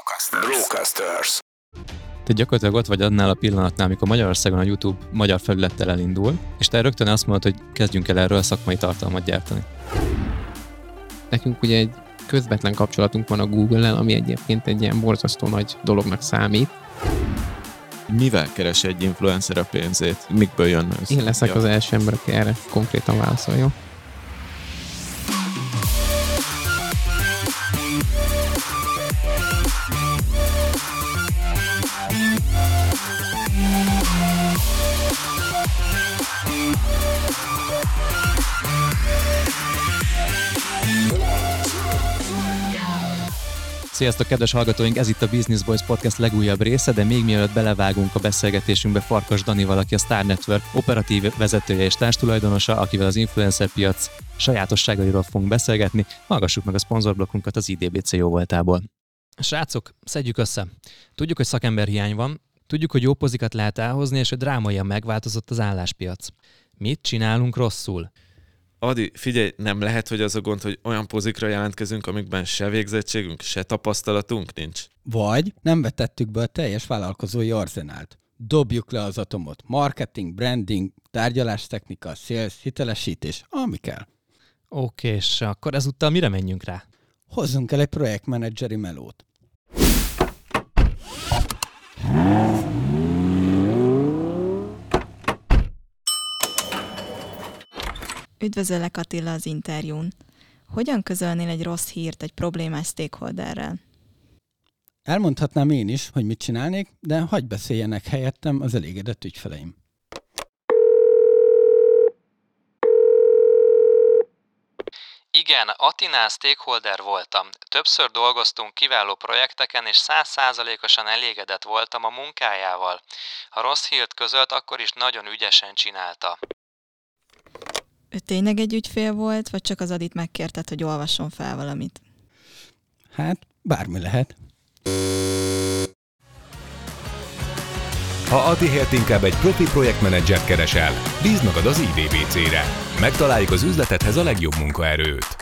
Brocasters. Brocasters. Te gyakorlatilag ott vagy annál a pillanatnál, amikor Magyarországon a YouTube magyar felülettel elindul, és te rögtön azt mondod, hogy kezdjünk el erről a szakmai tartalmat gyártani. Nekünk ugye egy közvetlen kapcsolatunk van a Google-el, ami egyébként egy ilyen borzasztó nagy dolognak számít. Mivel keres egy influencer a pénzét? Mikből jön ez? Én leszek az első ember, aki erre konkrétan válaszoljon. Sziasztok, kedves hallgatóink! Ez itt a Business Boys Podcast legújabb része, de még mielőtt belevágunk a beszélgetésünkbe, Farkas Dani valaki a Star Network operatív vezetője és társtulajdonosa, akivel az influencer piac sajátosságairól fogunk beszélgetni. Hallgassuk meg a szponzorblokkunkat az IDBC jó voltából. Srácok, szedjük össze. Tudjuk, hogy szakemberhiány van, tudjuk, hogy jó pozikat lehet elhozni, és hogy drámaian megváltozott az álláspiac. Mit csinálunk rosszul? Adi, figyelj, nem lehet, hogy az a gond, hogy olyan pozikra jelentkezünk, amikben se végzettségünk, se tapasztalatunk nincs. Vagy nem vetettük be a teljes vállalkozói arzenált. Dobjuk le az atomot. Marketing, branding, tárgyalástechnika, sales, hitelesítés, ami kell. Oké, és akkor ezúttal mire menjünk rá? Hozzunk el egy projektmenedzseri melót. Üdvözöllek Attila az interjún. Hogyan közölnél egy rossz hírt egy problémás stakeholderrel? Elmondhatnám én is, hogy mit csinálnék, de hagyj beszéljenek helyettem az elégedett ügyfeleim. Igen, Atinál stakeholder voltam. Többször dolgoztunk kiváló projekteken, és százszázalékosan elégedett voltam a munkájával. Ha rossz hírt közölt, akkor is nagyon ügyesen csinálta. Ő tényleg egy ügyfél volt, vagy csak az Adit megkérted, hogy olvasson fel valamit? Hát, bármi lehet. Ha Adi helyett inkább egy profi projektmenedzsert keresel, bízd magad az IDBC-re. Megtaláljuk az üzletedhez a legjobb munkaerőt.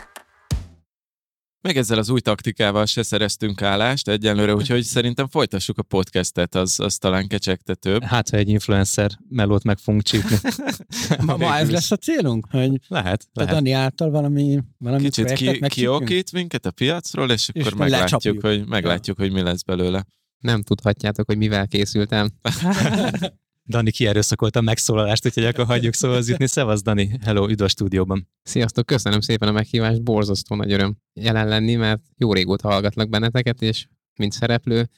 Meg ezzel az új taktikával se szereztünk állást egyenlőre, úgyhogy szerintem folytassuk a podcastet, az, az talán kecsegtetőbb. Hát, ha egy influencer melót meg fogunk csípni. Ma, ma ez lesz a célunk? Hogy lehet, a lehet. Dani által valami, valami Kicsit ki, kiokít minket a piacról, és akkor És meglátjuk, lecsapjuk. hogy, meglátjuk hogy mi lesz belőle. Nem tudhatjátok, hogy mivel készültem. Dani kierőszakolta a megszólalást, úgyhogy akkor hagyjuk szóhoz jutni. Szevasz, Dani! Hello, üdv a stúdióban! Sziasztok, köszönöm szépen a meghívást, borzasztó nagy öröm jelen lenni, mert jó régóta hallgatlak benneteket, és mint szereplő,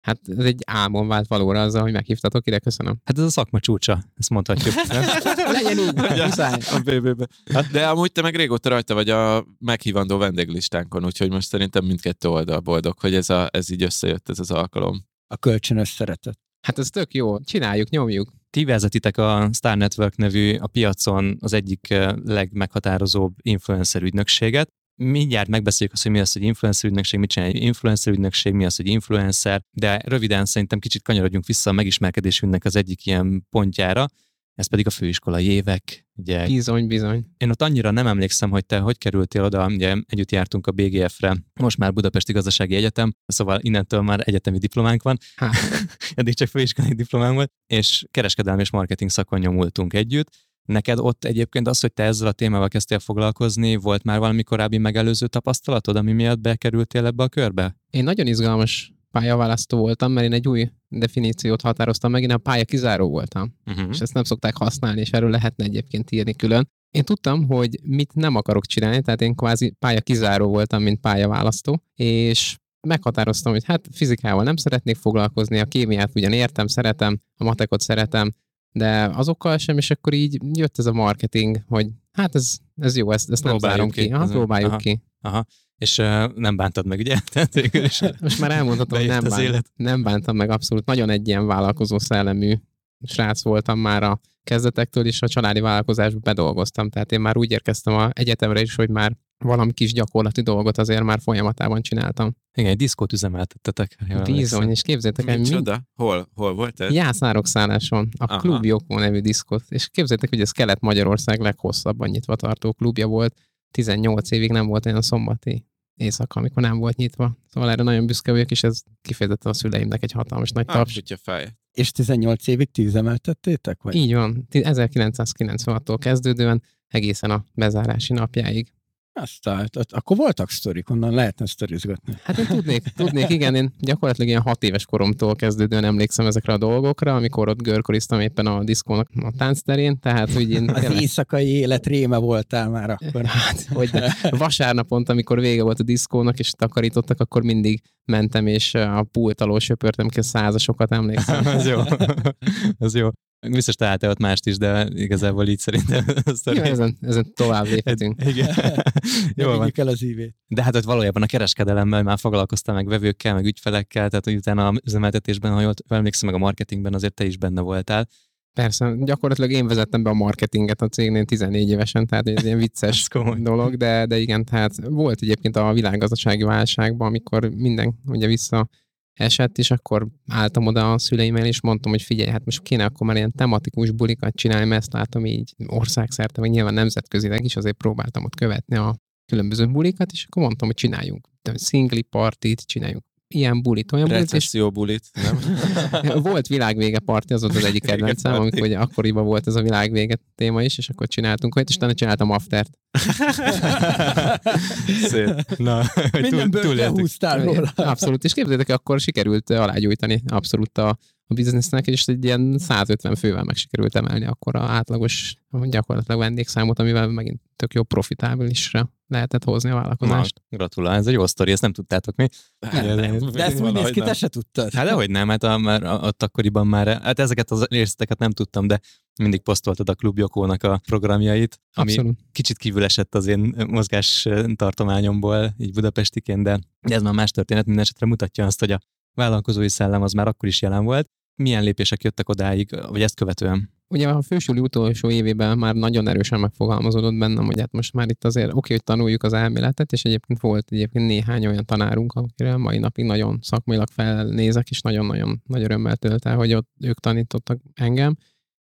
hát ez egy álmom vált valóra azzal, hogy meghívtatok ide, köszönöm. Hát ez a szakma csúcsa, ezt mondhatjuk. nem? Legyen így, muszáj. A BB-be. Hát, de amúgy te meg régóta rajta vagy a meghívandó vendéglistánkon, úgyhogy most szerintem mindkettő oldal boldog, hogy ez, a, ez így összejött, ez az alkalom. A kölcsönös szeretet. Hát ez tök jó, csináljuk, nyomjuk. Ti vezetitek a Star Network nevű a piacon az egyik eh, legmeghatározóbb influencer ügynökséget. Mindjárt megbeszéljük azt, hogy mi az, hogy influencer ügynökség, mit csinál egy influencer ügynökség, mi az, hogy influencer, de röviden szerintem kicsit kanyarodjunk vissza a megismerkedésünknek az egyik ilyen pontjára, ez pedig a főiskolai évek. Ugye Bizony, bizony. Én ott annyira nem emlékszem, hogy te hogy kerültél oda, ugye együtt jártunk a BGF-re, most már Budapesti Gazdasági Egyetem, szóval innentől már egyetemi diplománk van, Há. eddig csak főiskolai diplománk volt, és kereskedelmi és marketing szakon nyomultunk együtt. Neked ott egyébként az, hogy te ezzel a témával kezdtél foglalkozni, volt már valami korábbi megelőző tapasztalatod, ami miatt bekerültél ebbe a körbe? Én nagyon izgalmas pályaválasztó voltam, mert én egy új definíciót határoztam meg, én a pálya kizáró voltam. Uh-huh. és ezt nem szokták használni, és erről lehetne egyébként írni külön. Én tudtam, hogy mit nem akarok csinálni, tehát én kvázi pálya kizáró voltam, mint pályaválasztó, és meghatároztam, hogy hát fizikával nem szeretnék foglalkozni, a kémiát ugyan értem, szeretem, a matekot szeretem, de azokkal sem, és akkor így jött ez a marketing, hogy hát ez, ez jó, ezt, ezt nem Próbáljuk zárom ki. ki. Aha, próbáljuk aha. ki. Aha. És uh, nem bántad meg, ugye? Most már elmondhatom, hogy nem, bánt, élet. nem bántam meg abszolút. Nagyon egy ilyen vállalkozó szellemű srác voltam már a kezdetektől, és a családi vállalkozásba bedolgoztam. Tehát én már úgy érkeztem a egyetemre is, hogy már valami kis gyakorlati dolgot azért már folyamatában csináltam. Igen, egy diszkót üzemeltettetek. Bizony, és képzeljétek el, mi Micsoda? Hol, hol volt ez? Jászárok szálláson, a Aha. Klub Jokó nevű diszkot, és képzeljétek, hogy ez Kelet-Magyarország leghosszabban nyitva tartó klubja volt, 18 évig nem volt olyan szombati éjszaka, amikor nem volt nyitva. Szóval erre nagyon büszke vagyok, és ez kifejezetten a szüleimnek egy hatalmas nagy taps. kutya fej. És 18 évig ti üzemeltettétek? Vagy? Így van, 1996-tól kezdődően egészen a bezárási napjáig. Aztán, akkor voltak sztorik, onnan lehetne sztorizgatni. Hát én tudnék, tudnék, igen, én gyakorlatilag ilyen hat éves koromtól kezdődően emlékszem ezekre a dolgokra, amikor ott görkoriztam éppen a diszkónak a táncterén, tehát hogy én Az éjszakai élet réme voltál már akkor. Hát, hogy ne. vasárnaponta, amikor vége volt a diszkónak, és takarítottak, akkor mindig mentem, és a pult alól söpörtem ki a százasokat, emlékszem. az jó. az jó. Biztos találtál ott mást is, de igazából így szerintem. Jó, ezen, ezen tovább léphetünk. Igen. Jó van. El az ívét. De hát ott valójában a kereskedelemmel már foglalkoztam meg vevőkkel, meg ügyfelekkel, tehát hogy utána a üzemeltetésben, ha jól emlékszem, meg a marketingben azért te is benne voltál. Persze, gyakorlatilag én vezettem be a marketinget a cégnél 14 évesen, tehát ez ilyen vicces dolog, de, de igen, tehát volt egyébként a világgazdasági válságban, amikor minden ugye vissza esett, és akkor álltam oda a szüleimmel, és mondtam, hogy figyelj, hát most kéne akkor már ilyen tematikus bulikat csinálni, mert ezt látom így országszerte, meg nyilván nemzetközileg is, azért próbáltam ott követni a különböző bulikat, és akkor mondtam, hogy csináljunk szingli partit, csináljunk ilyen bulit, olyan bulit, és Recesszió bulit, nem? volt világvége parti, az volt az egyik kedvencem, amikor ugye akkoriban volt ez a világvége téma is, és akkor csináltunk olyat, és utána csináltam aftert. Szép. Na, Mindenből túléltük. húztál róla. Abszolút, és képzeljétek, akkor sikerült alágyújtani abszolút a, a biznisznek, és egy ilyen 150 fővel meg sikerült emelni akkor a átlagos gyakorlatilag vendégszámot, amivel megint tök jó profitábilisre lehetett hozni a vállalkozást. Na, gratulál, ez egy jó sztori, ezt nem tudtátok mi? Nem, De ezt úgy néz ki, te se tudtad. Hát dehogy nem, hát a, már a- ott akkoriban már, hát ezeket az részleteket nem tudtam, de mindig posztoltad a Klub Jokónak a programjait, ami Abszolút. kicsit kívül esett az én mozgás tartományomból, így budapestiként, de ez már más történet, minden esetre mutatja azt, hogy a vállalkozói szellem az már akkor is jelen volt. Milyen lépések jöttek odáig, vagy ezt követően? Ugye a fősúli utolsó évében már nagyon erősen megfogalmazódott bennem, hogy hát most már itt azért oké, hogy tanuljuk az elméletet, és egyébként volt egyébként néhány olyan tanárunk, akire mai napig nagyon szakmailag felnézek, és nagyon-nagyon nagy örömmel tölt el, hogy ott ők tanítottak engem,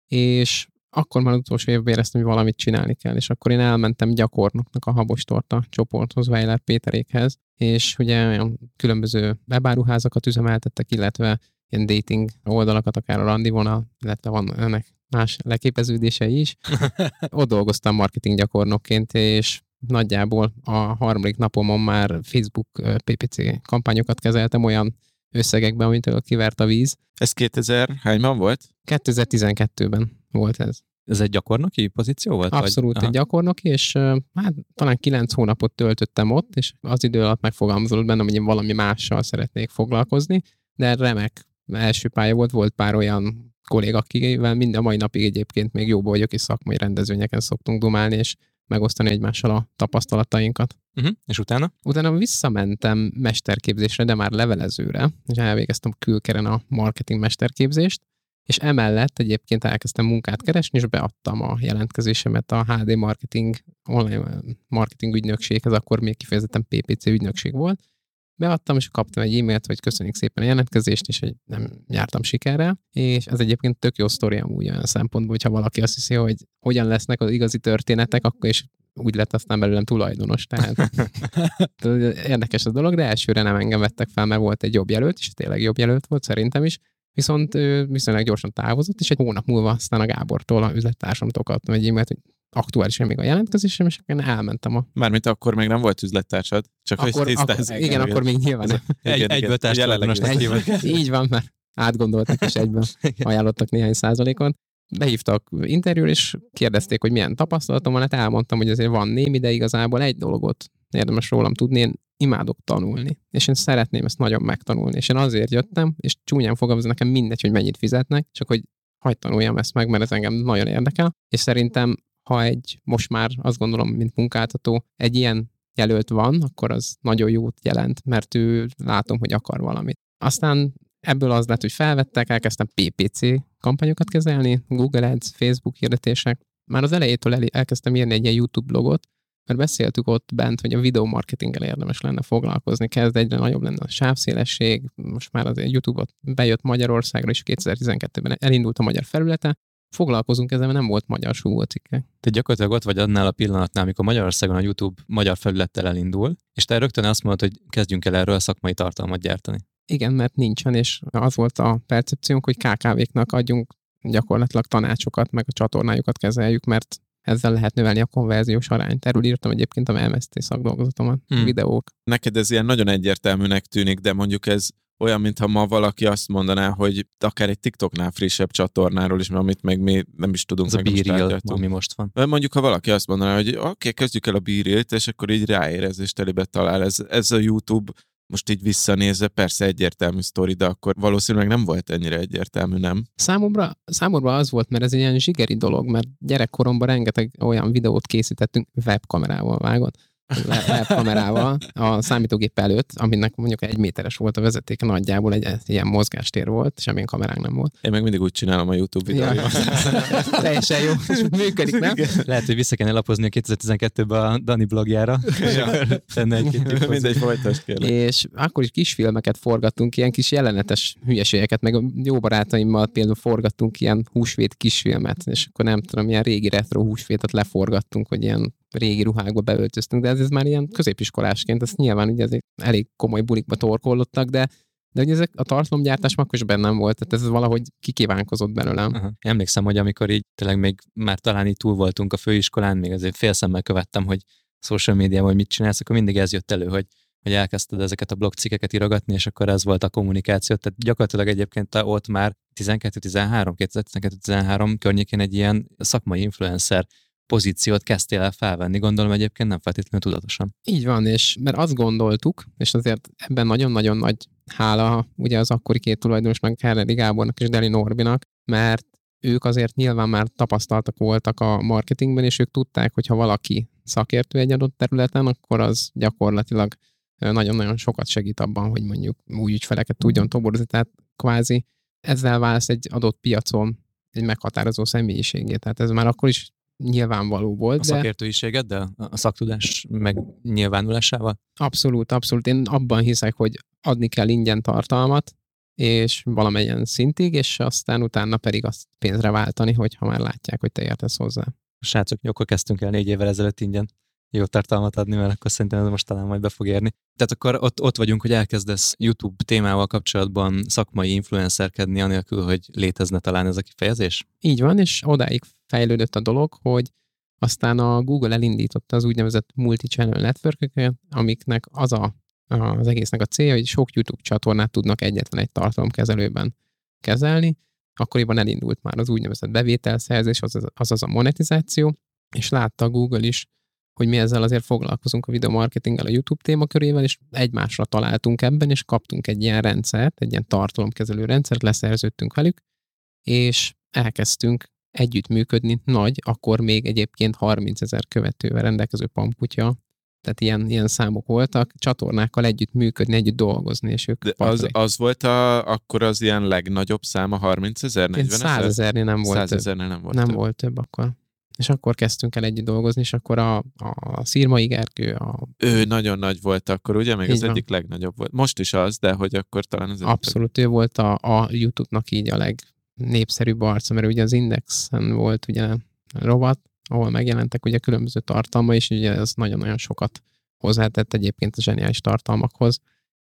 és akkor már az utolsó évben éreztem, hogy valamit csinálni kell, és akkor én elmentem gyakornoknak a Habostorta csoporthoz, Weiler Péterékhez, és ugye olyan különböző webáruházakat üzemeltettek, illetve ilyen dating oldalakat, akár a randivonal, illetve van ennek más leképeződései is. Ott dolgoztam marketing gyakornokként, és nagyjából a harmadik napomon már Facebook PPC kampányokat kezeltem olyan összegekben, amit kivert a víz. Ez 2000 hányban volt? 2012-ben volt ez. Ez egy gyakornoki pozíció volt? Abszolút vagy? egy gyakornok, és ö, hát talán kilenc hónapot töltöttem ott, és az idő alatt megfogalmazódott bennem, hogy én valami mással szeretnék foglalkozni, de remek első pálya volt, volt pár olyan kolléga, akivel mind a mai napig egyébként még jóba vagyok, és szakmai rendezvényeken szoktunk dumálni, és megosztani egymással a tapasztalatainkat. Uh-huh. És utána? Utána visszamentem mesterképzésre, de már levelezőre, és elvégeztem külkeren a marketing mesterképzést, és emellett egyébként elkezdtem munkát keresni, és beadtam a jelentkezésemet a HD Marketing online marketing ügynökséghez, akkor még kifejezetten PPC ügynökség volt. Beadtam, és kaptam egy e-mailt, hogy köszönjük szépen a jelentkezést, és hogy nem jártam sikerrel, és ez egyébként tök jó sztori amúgy olyan szempontból, hogyha valaki azt hiszi, hogy hogyan lesznek az igazi történetek, akkor is úgy lett aztán belőlem tulajdonos, tehát érdekes a dolog, de elsőre nem engem vettek fel, mert volt egy jobb jelölt, és tényleg jobb jelölt volt szerintem is, viszont ő viszonylag gyorsan távozott, és egy hónap múlva aztán a Gábortól, a üzlettársamtól kaptam egy e-mailt, hogy aktuálisan még a jelentkezésem, és akkor én elmentem a... Mármint akkor még nem volt üzlettársad, csak Akkor, hogy akkor, tisztázzuk. igen, akkor még nyilván Egy, Igen, igen. egyből hívott. Így van, mert átgondoltak, és egyben ajánlottak néhány százalékon. Behívtak interjúra, és kérdezték, hogy milyen tapasztalatom van, hát elmondtam, hogy azért van némi, de igazából egy dolgot érdemes rólam tudni, én imádok tanulni, és én szeretném ezt nagyon megtanulni, és én azért jöttem, és csúnyán fogalmazom, nekem mindegy, hogy mennyit fizetnek, csak hogy hagyd tanuljam ezt meg, mert ez engem nagyon érdekel, és szerintem, ha egy, most már azt gondolom, mint munkáltató, egy ilyen jelölt van, akkor az nagyon jót jelent, mert ő látom, hogy akar valamit. Aztán ebből az lett, hogy felvettek, elkezdtem PPC kampányokat kezelni, Google Ads, Facebook hirdetések. Már az elejétől el, elkezdtem írni egy ilyen YouTube blogot, mert beszéltük ott bent, hogy a videó marketinggel érdemes lenne foglalkozni, kezd egyre nagyobb lenne a sávszélesség, most már azért YouTube-ot bejött Magyarországra is 2012-ben elindult a magyar felülete, foglalkozunk ezzel, mert nem volt magyar súgócikke. Te gyakorlatilag ott vagy annál a pillanatnál, amikor Magyarországon a YouTube magyar felülettel elindul, és te rögtön azt mondod, hogy kezdjünk el erről a szakmai tartalmat gyártani. Igen, mert nincsen, és az volt a percepciónk, hogy KKV-knak adjunk gyakorlatilag tanácsokat, meg a csatornájukat kezeljük, mert ezzel lehet növelni a konverziós arányt. Erről írtam egyébként a MST szakdolgozatomat, Hmm. videók. Neked ez ilyen nagyon egyértelműnek tűnik, de mondjuk ez olyan, mintha ma valaki azt mondaná, hogy akár egy TikToknál frissebb csatornáról is, amit meg mi nem is tudunk. Ez a tárgyaltunk. ami most van. Mondjuk, ha valaki azt mondaná, hogy oké, okay, kezdjük el a bírélt, és akkor így ráérez, és telébe talál. Ez, ez a YouTube most így visszanézve, persze egyértelmű sztori, de akkor valószínűleg nem volt ennyire egyértelmű, nem? Számomra, számomra az volt, mert ez egy ilyen zsigeri dolog, mert gyerekkoromban rengeteg olyan videót készítettünk webkamerával vágott, webkamerával a számítógép előtt, aminek mondjuk egy méteres volt a vezetéke, nagyjából egy egy ilyen mozgástér volt, semmilyen kameránk nem volt. Én meg mindig úgy csinálom a YouTube Ja, videóimat. teljesen jó, és működik, nem? Lehet, hogy vissza kellene lapozni a 2012-ben a Dani blogjára. Ja. Tenne tippot. Mindegy, folytasd kérlek. És akkor is kisfilmeket forgattunk, ilyen kis jelenetes hülyeségeket, meg a jó barátaimmal például forgattunk ilyen húsvét kisfilmet, és akkor nem tudom, ilyen régi retro húsvétot leforgattunk, hogy ilyen régi ruhákba beöltöztünk, de ez, ez már ilyen középiskolásként, ezt nyilván ugye ezek elég komoly bulikba torkollottak, de de hogy ezek a tartalomgyártás akkor is bennem volt, tehát ez valahogy kikívánkozott belőlem. Aha. Emlékszem, hogy amikor így tényleg még már talán így túl voltunk a főiskolán, még azért félszemmel követtem, hogy social médiában, hogy mit csinálsz, akkor mindig ez jött elő, hogy hogy elkezdted ezeket a blogcikkeket írogatni, és akkor ez volt a kommunikáció. Tehát gyakorlatilag egyébként te ott már 12-13, 2012-13 környékén egy ilyen szakmai influencer pozíciót kezdtél el felvenni, gondolom egyébként nem feltétlenül tudatosan. Így van, és mert azt gondoltuk, és azért ebben nagyon-nagyon nagy hála ugye az akkori két tulajdonosnak, Herreri Gábornak és Deli Norbinak, mert ők azért nyilván már tapasztaltak voltak a marketingben, és ők tudták, hogy ha valaki szakértő egy adott területen, akkor az gyakorlatilag nagyon-nagyon sokat segít abban, hogy mondjuk új ügyfeleket tudjon toborozni, tehát kvázi ezzel válsz egy adott piacon egy meghatározó személyiségé. Tehát ez már akkor is nyilvánvaló volt. A de... szakértőiséged, de a szaktudás meg nyilvánulásával? Abszolút, abszolút. Én abban hiszek, hogy adni kell ingyen tartalmat, és valamelyen szintig, és aztán utána pedig azt pénzre váltani, hogyha már látják, hogy te értesz hozzá. Srácok, akkor kezdtünk el négy évvel ezelőtt ingyen jó tartalmat adni, mert akkor szerintem ez most talán majd be fog érni. Tehát akkor ott, ott vagyunk, hogy elkezdesz YouTube témával kapcsolatban szakmai influencerkedni, anélkül, hogy létezne talán ez a kifejezés? Így van, és odáig fejlődött a dolog, hogy aztán a Google elindította az úgynevezett multi-channel network amiknek az a, az egésznek a célja, hogy sok YouTube csatornát tudnak egyetlen egy tartalomkezelőben kezelni. Akkoriban elindult már az úgynevezett bevételszerzés, azaz, azaz a monetizáció, és látta Google is, hogy mi ezzel azért foglalkozunk a videomarketinggel a YouTube témakörével, és egymásra találtunk ebben, és kaptunk egy ilyen rendszert, egy ilyen tartalomkezelő rendszert, leszerződtünk velük, és elkezdtünk együttműködni nagy, akkor még egyébként 30 ezer követővel rendelkező pamputya, tehát ilyen, ilyen számok voltak, csatornákkal együtt működni, együtt dolgozni, és ők De az, az volt a, akkor az ilyen legnagyobb száma, 30 ezer, 40 ezer? 100 ezernél nem volt 100 több. ezernél nem volt nem több. volt több akkor. És akkor kezdtünk el együtt dolgozni, és akkor a, a Szirmai Gergő, a, Ő nagyon nagy volt akkor, ugye? Még Így az van. egyik legnagyobb volt. Most is az, de hogy akkor talán az abszolút ő volt a, a YouTube-nak így a legnépszerűbb arca, mert ugye az Indexen volt ugye rovat, ahol megjelentek ugye különböző tartalma, és ugye ez nagyon-nagyon sokat hozzátett egyébként a zseniális tartalmakhoz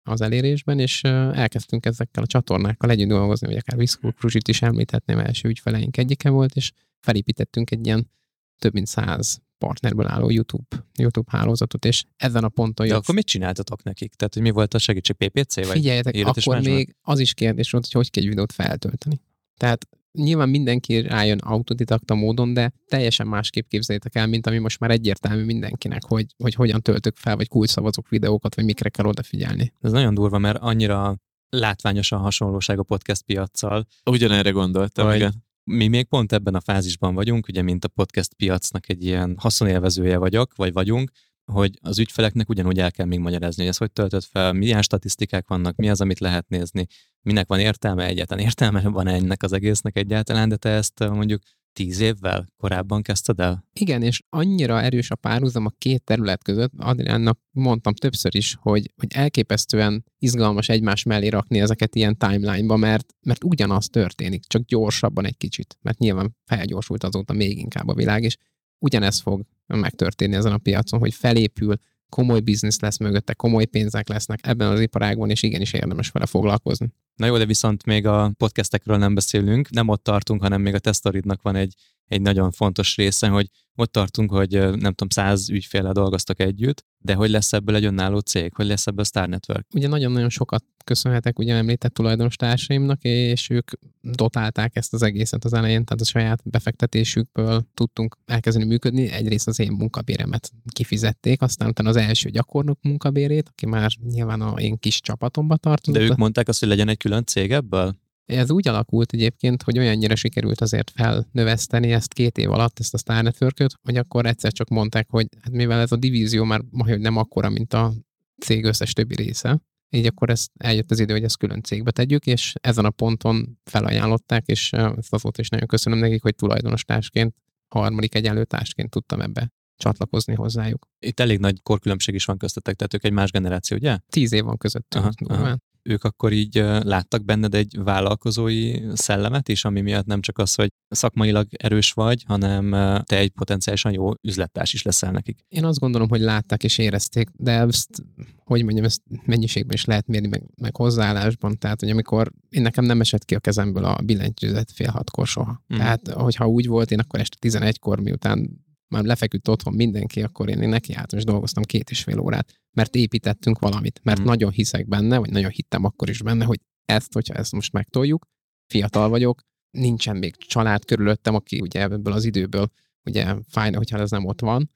az elérésben, és elkezdtünk ezekkel a csatornákkal együtt dolgozni, vagy akár Viszkó Kruzsit is említhetném, első ügyfeleink egyike volt, és felépítettünk egy ilyen több mint száz partnerből álló YouTube, YouTube hálózatot, és ezen a ponton De jött akkor mit csináltatok nekik? Tehát, hogy mi volt a segítség PPC? Vagy Figyeljetek, akkor még az is kérdés volt, hogy hogy kell egy videót feltölteni. Tehát nyilván mindenki rájön autodidakta módon, de teljesen másképp képzeljétek el, mint ami most már egyértelmű mindenkinek, hogy, hogy hogyan töltök fel, vagy kulcsszavazok videókat, vagy mikre kell odafigyelni. Ez nagyon durva, mert annyira látványosan hasonlóság a podcast piaccal, Ugyanerre gondoltam, Vagy- igen. mi még pont ebben a fázisban vagyunk, ugye, mint a podcast piacnak egy ilyen haszonélvezője vagyok, vagy vagyunk, hogy az ügyfeleknek ugyanúgy el kell még magyarázni, hogy ez hogy töltött fel, milyen statisztikák vannak, mi az, amit lehet nézni, minek van értelme, egyáltalán értelme van ennek az egésznek egyáltalán, de te ezt mondjuk tíz évvel korábban kezdted el? Igen, és annyira erős a párhuzam a két terület között, Adriánnak mondtam többször is, hogy, hogy elképesztően izgalmas egymás mellé rakni ezeket ilyen timeline-ba, mert, mert ugyanaz történik, csak gyorsabban egy kicsit, mert nyilván felgyorsult azóta még inkább a világ, és ugyanez fog megtörténni ezen a piacon, hogy felépül, komoly biznisz lesz mögötte, komoly pénzek lesznek ebben az iparágban, és igenis érdemes vele foglalkozni. Na jó, de viszont még a podcastekről nem beszélünk, nem ott tartunk, hanem még a tesztoridnak van egy, egy nagyon fontos része, hogy ott tartunk, hogy nem tudom, száz ügyféle dolgoztak együtt, de hogy lesz ebből egy önálló cég, hogy lesz ebből Star Network? Ugye nagyon-nagyon sokat köszönhetek ugye említett tulajdonos társaimnak, és ők dotálták ezt az egészet az elején, tehát a saját befektetésükből tudtunk elkezdeni működni. Egyrészt az én munkabéremet kifizették, aztán utána az első gyakornok munkabérét, aki már nyilván a én kis csapatomba tartozott. De ők mondták azt, hogy legyen egy külön cég ebből? Ez úgy alakult egyébként, hogy olyannyira sikerült azért felnöveszteni ezt két év alatt, ezt a Star network hogy akkor egyszer csak mondták, hogy hát mivel ez a divízió már majd nem akkora, mint a cég összes többi része, így akkor ez eljött az idő, hogy ezt külön cégbe tegyük, és ezen a ponton felajánlották, és ezt azóta is nagyon köszönöm nekik, hogy tulajdonos társként, harmadik egyenlő társként tudtam ebbe csatlakozni hozzájuk. Itt elég nagy korkülönbség is van köztetek, tehát ők egy más generáció, ugye? Tíz év van közöttünk. Aha, aha ők akkor így láttak benned egy vállalkozói szellemet is, ami miatt nem csak az, hogy szakmailag erős vagy, hanem te egy potenciálisan jó üzlettárs is leszel nekik. Én azt gondolom, hogy látták és érezték, de ezt, hogy mondjam, ezt mennyiségben is lehet mérni, meg, meg hozzáállásban. Tehát, hogy amikor én nekem nem esett ki a kezemből a billentyűzet fél hatkor soha. Mm. Tehát, hogyha úgy volt, én akkor este 11-kor, miután már lefeküdt otthon mindenki, akkor én nekiálltam és dolgoztam két és fél órát, mert építettünk valamit, mert mm. nagyon hiszek benne, vagy nagyon hittem akkor is benne, hogy ezt, hogyha ezt most megtoljuk, fiatal vagyok, nincsen még család körülöttem, aki ugye ebből az időből ugye fájna, hogyha ez nem ott van,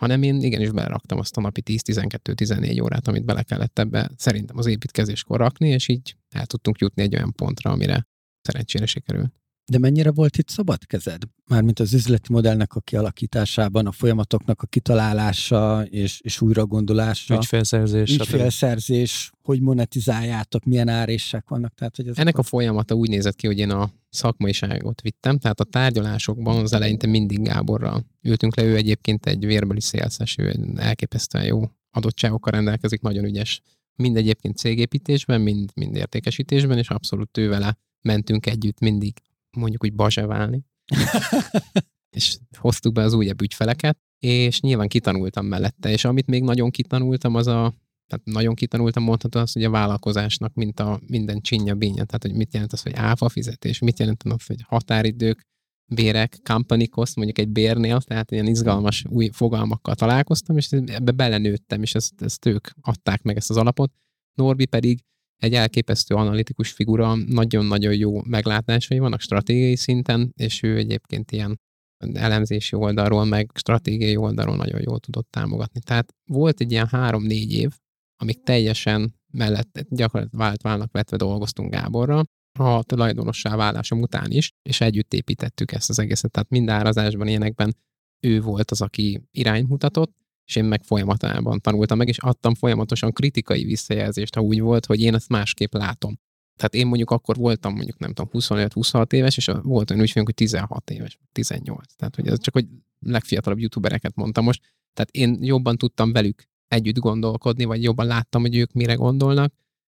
hanem én igenis beleraktam azt a napi 10-12-14 órát, amit bele kellett ebbe szerintem az építkezéskor rakni, és így el tudtunk jutni egy olyan pontra, amire szerencsére sikerült. De mennyire volt itt szabad kezed? Mármint az üzleti modellnek a kialakításában, a folyamatoknak a kitalálása és, és újragondolása. Ügyfélszerzés. Ügyfélszerzés, hogy monetizáljátok, milyen árések vannak. Tehát, hogy Ennek a... a folyamata úgy nézett ki, hogy én a szakmaiságot vittem, tehát a tárgyalásokban az eleinte mindig Gáborral ültünk le, ő egyébként egy vérbeli szélszes, ő elképesztően jó adottságokkal rendelkezik, nagyon ügyes. Mind egyébként cégépítésben, mind, mind értékesítésben, és abszolút ő vele mentünk együtt mindig mondjuk úgy bazseválni. és hoztuk be az újabb ügyfeleket, és nyilván kitanultam mellette, és amit még nagyon kitanultam, az a, tehát nagyon kitanultam mondható az, hogy a vállalkozásnak, mint a minden csinya bínya, tehát hogy mit jelent az, hogy áfa fizetés, mit jelent az, hogy határidők, bérek, company cost, mondjuk egy bérnél, tehát ilyen izgalmas új fogalmakkal találkoztam, és ebbe belenőttem, és ezt, ezt ők adták meg ezt az alapot. Norbi pedig egy elképesztő analitikus figura, nagyon-nagyon jó meglátásai vannak stratégiai szinten, és ő egyébként ilyen elemzési oldalról, meg stratégiai oldalról nagyon jól tudott támogatni. Tehát volt egy ilyen három-négy év, amik teljesen mellett gyakorlatilag vált válnak vetve dolgoztunk Gáborra, a tulajdonossá válásom után is, és együtt építettük ezt az egészet. Tehát mind árazásban, ilyenekben ő volt az, aki irányt mutatott, és én meg folyamatában tanultam meg, és adtam folyamatosan kritikai visszajelzést, ha úgy volt, hogy én ezt másképp látom. Tehát én mondjuk akkor voltam mondjuk nem tudom 25-26 éves, és volt olyan ügyfélünk, hogy 16 éves, 18. Tehát hogy ez csak hogy legfiatalabb youtubereket mondtam most. Tehát én jobban tudtam velük együtt gondolkodni, vagy jobban láttam, hogy ők mire gondolnak,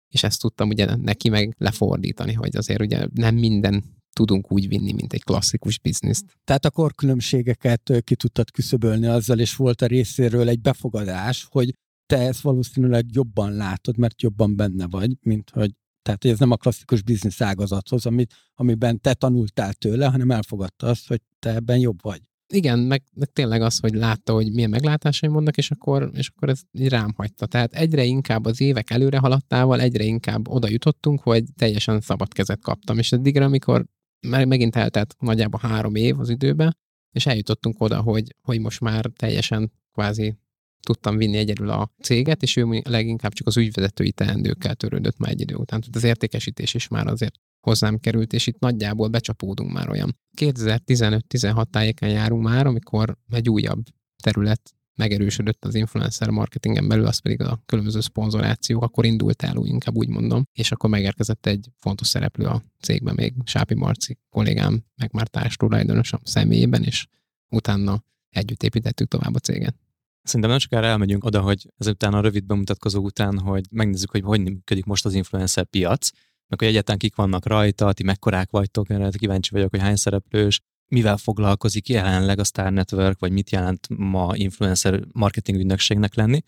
és ezt tudtam ugye neki meg lefordítani, hogy azért ugye nem minden tudunk úgy vinni, mint egy klasszikus bizniszt. Tehát a korkülönbségeket ki tudtad küszöbölni azzal, és volt a részéről egy befogadás, hogy te ezt valószínűleg jobban látod, mert jobban benne vagy, mint hogy tehát ez nem a klasszikus biznisz ágazathoz, amit, amiben te tanultál tőle, hanem elfogadta azt, hogy te ebben jobb vagy. Igen, meg, meg tényleg az, hogy látta, hogy milyen meglátásaim vannak, és akkor, és akkor ez rám hagyta. Tehát egyre inkább az évek előre haladtával, egyre inkább oda jutottunk, hogy teljesen szabad kezet kaptam. És eddigre, amikor megint eltelt nagyjából három év az időbe, és eljutottunk oda, hogy, hogy most már teljesen kvázi tudtam vinni egyedül a céget, és ő leginkább csak az ügyvezetői teendőkkel törődött már egy idő után. Tehát az értékesítés is már azért hozzám került, és itt nagyjából becsapódunk már olyan. 2015-16 tájéken járunk már, amikor egy újabb terület megerősödött az influencer marketingen belül, az pedig a különböző szponzorációk, akkor indult el, inkább úgy mondom, és akkor megérkezett egy fontos szereplő a cégben, még Sápi Marci kollégám, meg már társ tulajdonosom személyében, és utána együtt építettük tovább a céget. Szerintem nem sokára elmegyünk oda, hogy ezután a rövid bemutatkozó után, hogy megnézzük, hogy hogy működik most az influencer piac, meg hogy egyáltalán kik vannak rajta, ti mekkorák vagytok, mert kíváncsi vagyok, hogy hány szereplős, mivel foglalkozik jelenleg a Star Network, vagy mit jelent ma influencer marketing ügynökségnek lenni.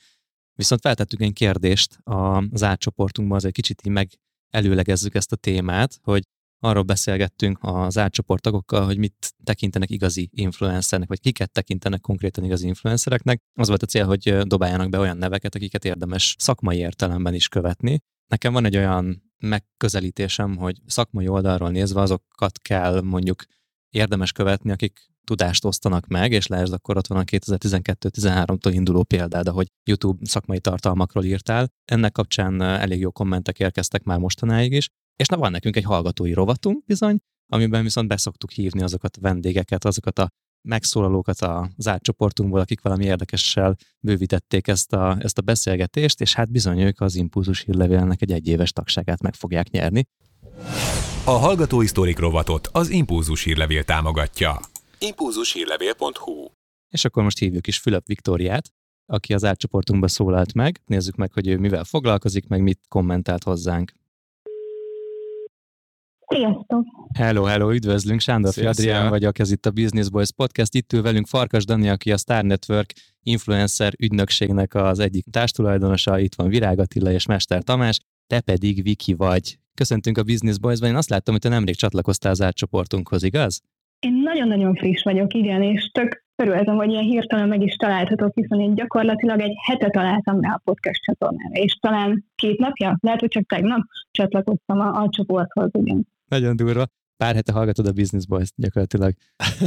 Viszont feltettük egy kérdést az átcsoportunkban, az egy kicsit így meg előlegezzük ezt a témát, hogy arról beszélgettünk az átcsoport tagokkal, hogy mit tekintenek igazi influencernek, vagy kiket tekintenek konkrétan igazi influencereknek. Az volt a cél, hogy dobáljanak be olyan neveket, akiket érdemes szakmai értelemben is követni. Nekem van egy olyan megközelítésem, hogy szakmai oldalról nézve azokat kell mondjuk érdemes követni, akik tudást osztanak meg, és lásd, akkor ott van a 2012-13-tól induló példád, ahogy YouTube szakmai tartalmakról írtál. Ennek kapcsán elég jó kommentek érkeztek már mostanáig is, és na van nekünk egy hallgatói rovatunk bizony, amiben viszont beszoktuk hívni azokat a vendégeket, azokat a megszólalókat az átcsoportunkból, akik valami érdekessel bővítették ezt a, ezt a beszélgetést, és hát bizony ők az Impulzus hírlevélnek egy egyéves tagságát meg fogják nyerni. A Hallgatói Sztorik rovatot az Impulzus hírlevél támogatja. impulzushírlevél.hu És akkor most hívjuk is Fülöp Viktóriát, aki az átcsoportunkba szólalt meg. Nézzük meg, hogy ő mivel foglalkozik, meg mit kommentált hozzánk. Sziasztok! Hello, hello, üdvözlünk, Sándor Szia, Adrián vagyok, ez itt a Business Boys Podcast, itt ül velünk Farkas Dani, aki a Star Network influencer ügynökségnek az egyik társtulajdonosa, itt van Virág Attila és Mester Tamás, te pedig Viki vagy. Köszöntünk a Business Boys-ban, én azt láttam, hogy te nemrég csatlakoztál az átcsoportunkhoz, igaz? Én nagyon-nagyon friss vagyok, igen, és tök örültem, hogy ilyen hirtelen meg is találtatok, hiszen én gyakorlatilag egy hete találtam rá a podcast csatornára, és talán két napja, lehet, hogy csak tegnap csatlakoztam a, a csoporthoz, igen. Nagyon durva. Pár hete hallgatod a Business Boys-t gyakorlatilag.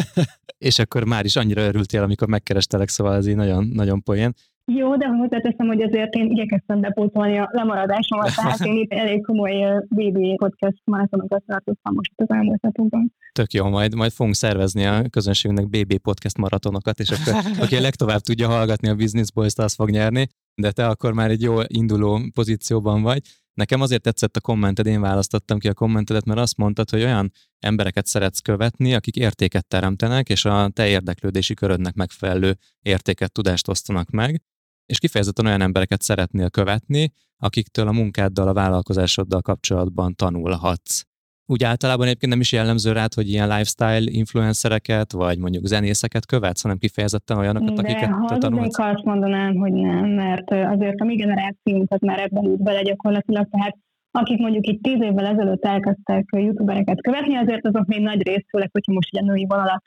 és akkor már is annyira örültél, amikor megkerestelek, szóval ez így nagyon, nagyon poén. Jó, de hozzáteszem, hogy azért én igyekeztem bepótolni a lemaradásomat, tehát én itt elég komoly BB podcast maratonokat tartottam most az elmúlt napokban. Tök jó, majd, majd fogunk szervezni a közönségünknek BB podcast maratonokat, és akkor aki a legtovább tudja hallgatni a Business Boys-t, az fog nyerni, de te akkor már egy jó induló pozícióban vagy. Nekem azért tetszett a kommented, én választottam ki a kommentedet, mert azt mondtad, hogy olyan embereket szeretsz követni, akik értéket teremtenek, és a te érdeklődési körödnek megfelelő értéket, tudást osztanak meg, és kifejezetten olyan embereket szeretnél követni, akiktől a munkáddal, a vállalkozásoddal kapcsolatban tanulhatsz. Úgy általában egyébként nem is jellemző rád, hogy ilyen lifestyle influencereket, vagy mondjuk zenészeket követsz, hanem kifejezetten olyanokat, De akiket te tanulhatsz. ha azt mondanám, hogy nem, mert azért a mi generációnkat már ebben ült bele gyakorlatilag, tehát akik mondjuk itt tíz évvel ezelőtt elkezdtek youtubereket követni, azért azok még nagy részt, főleg, hogyha most a női vonalat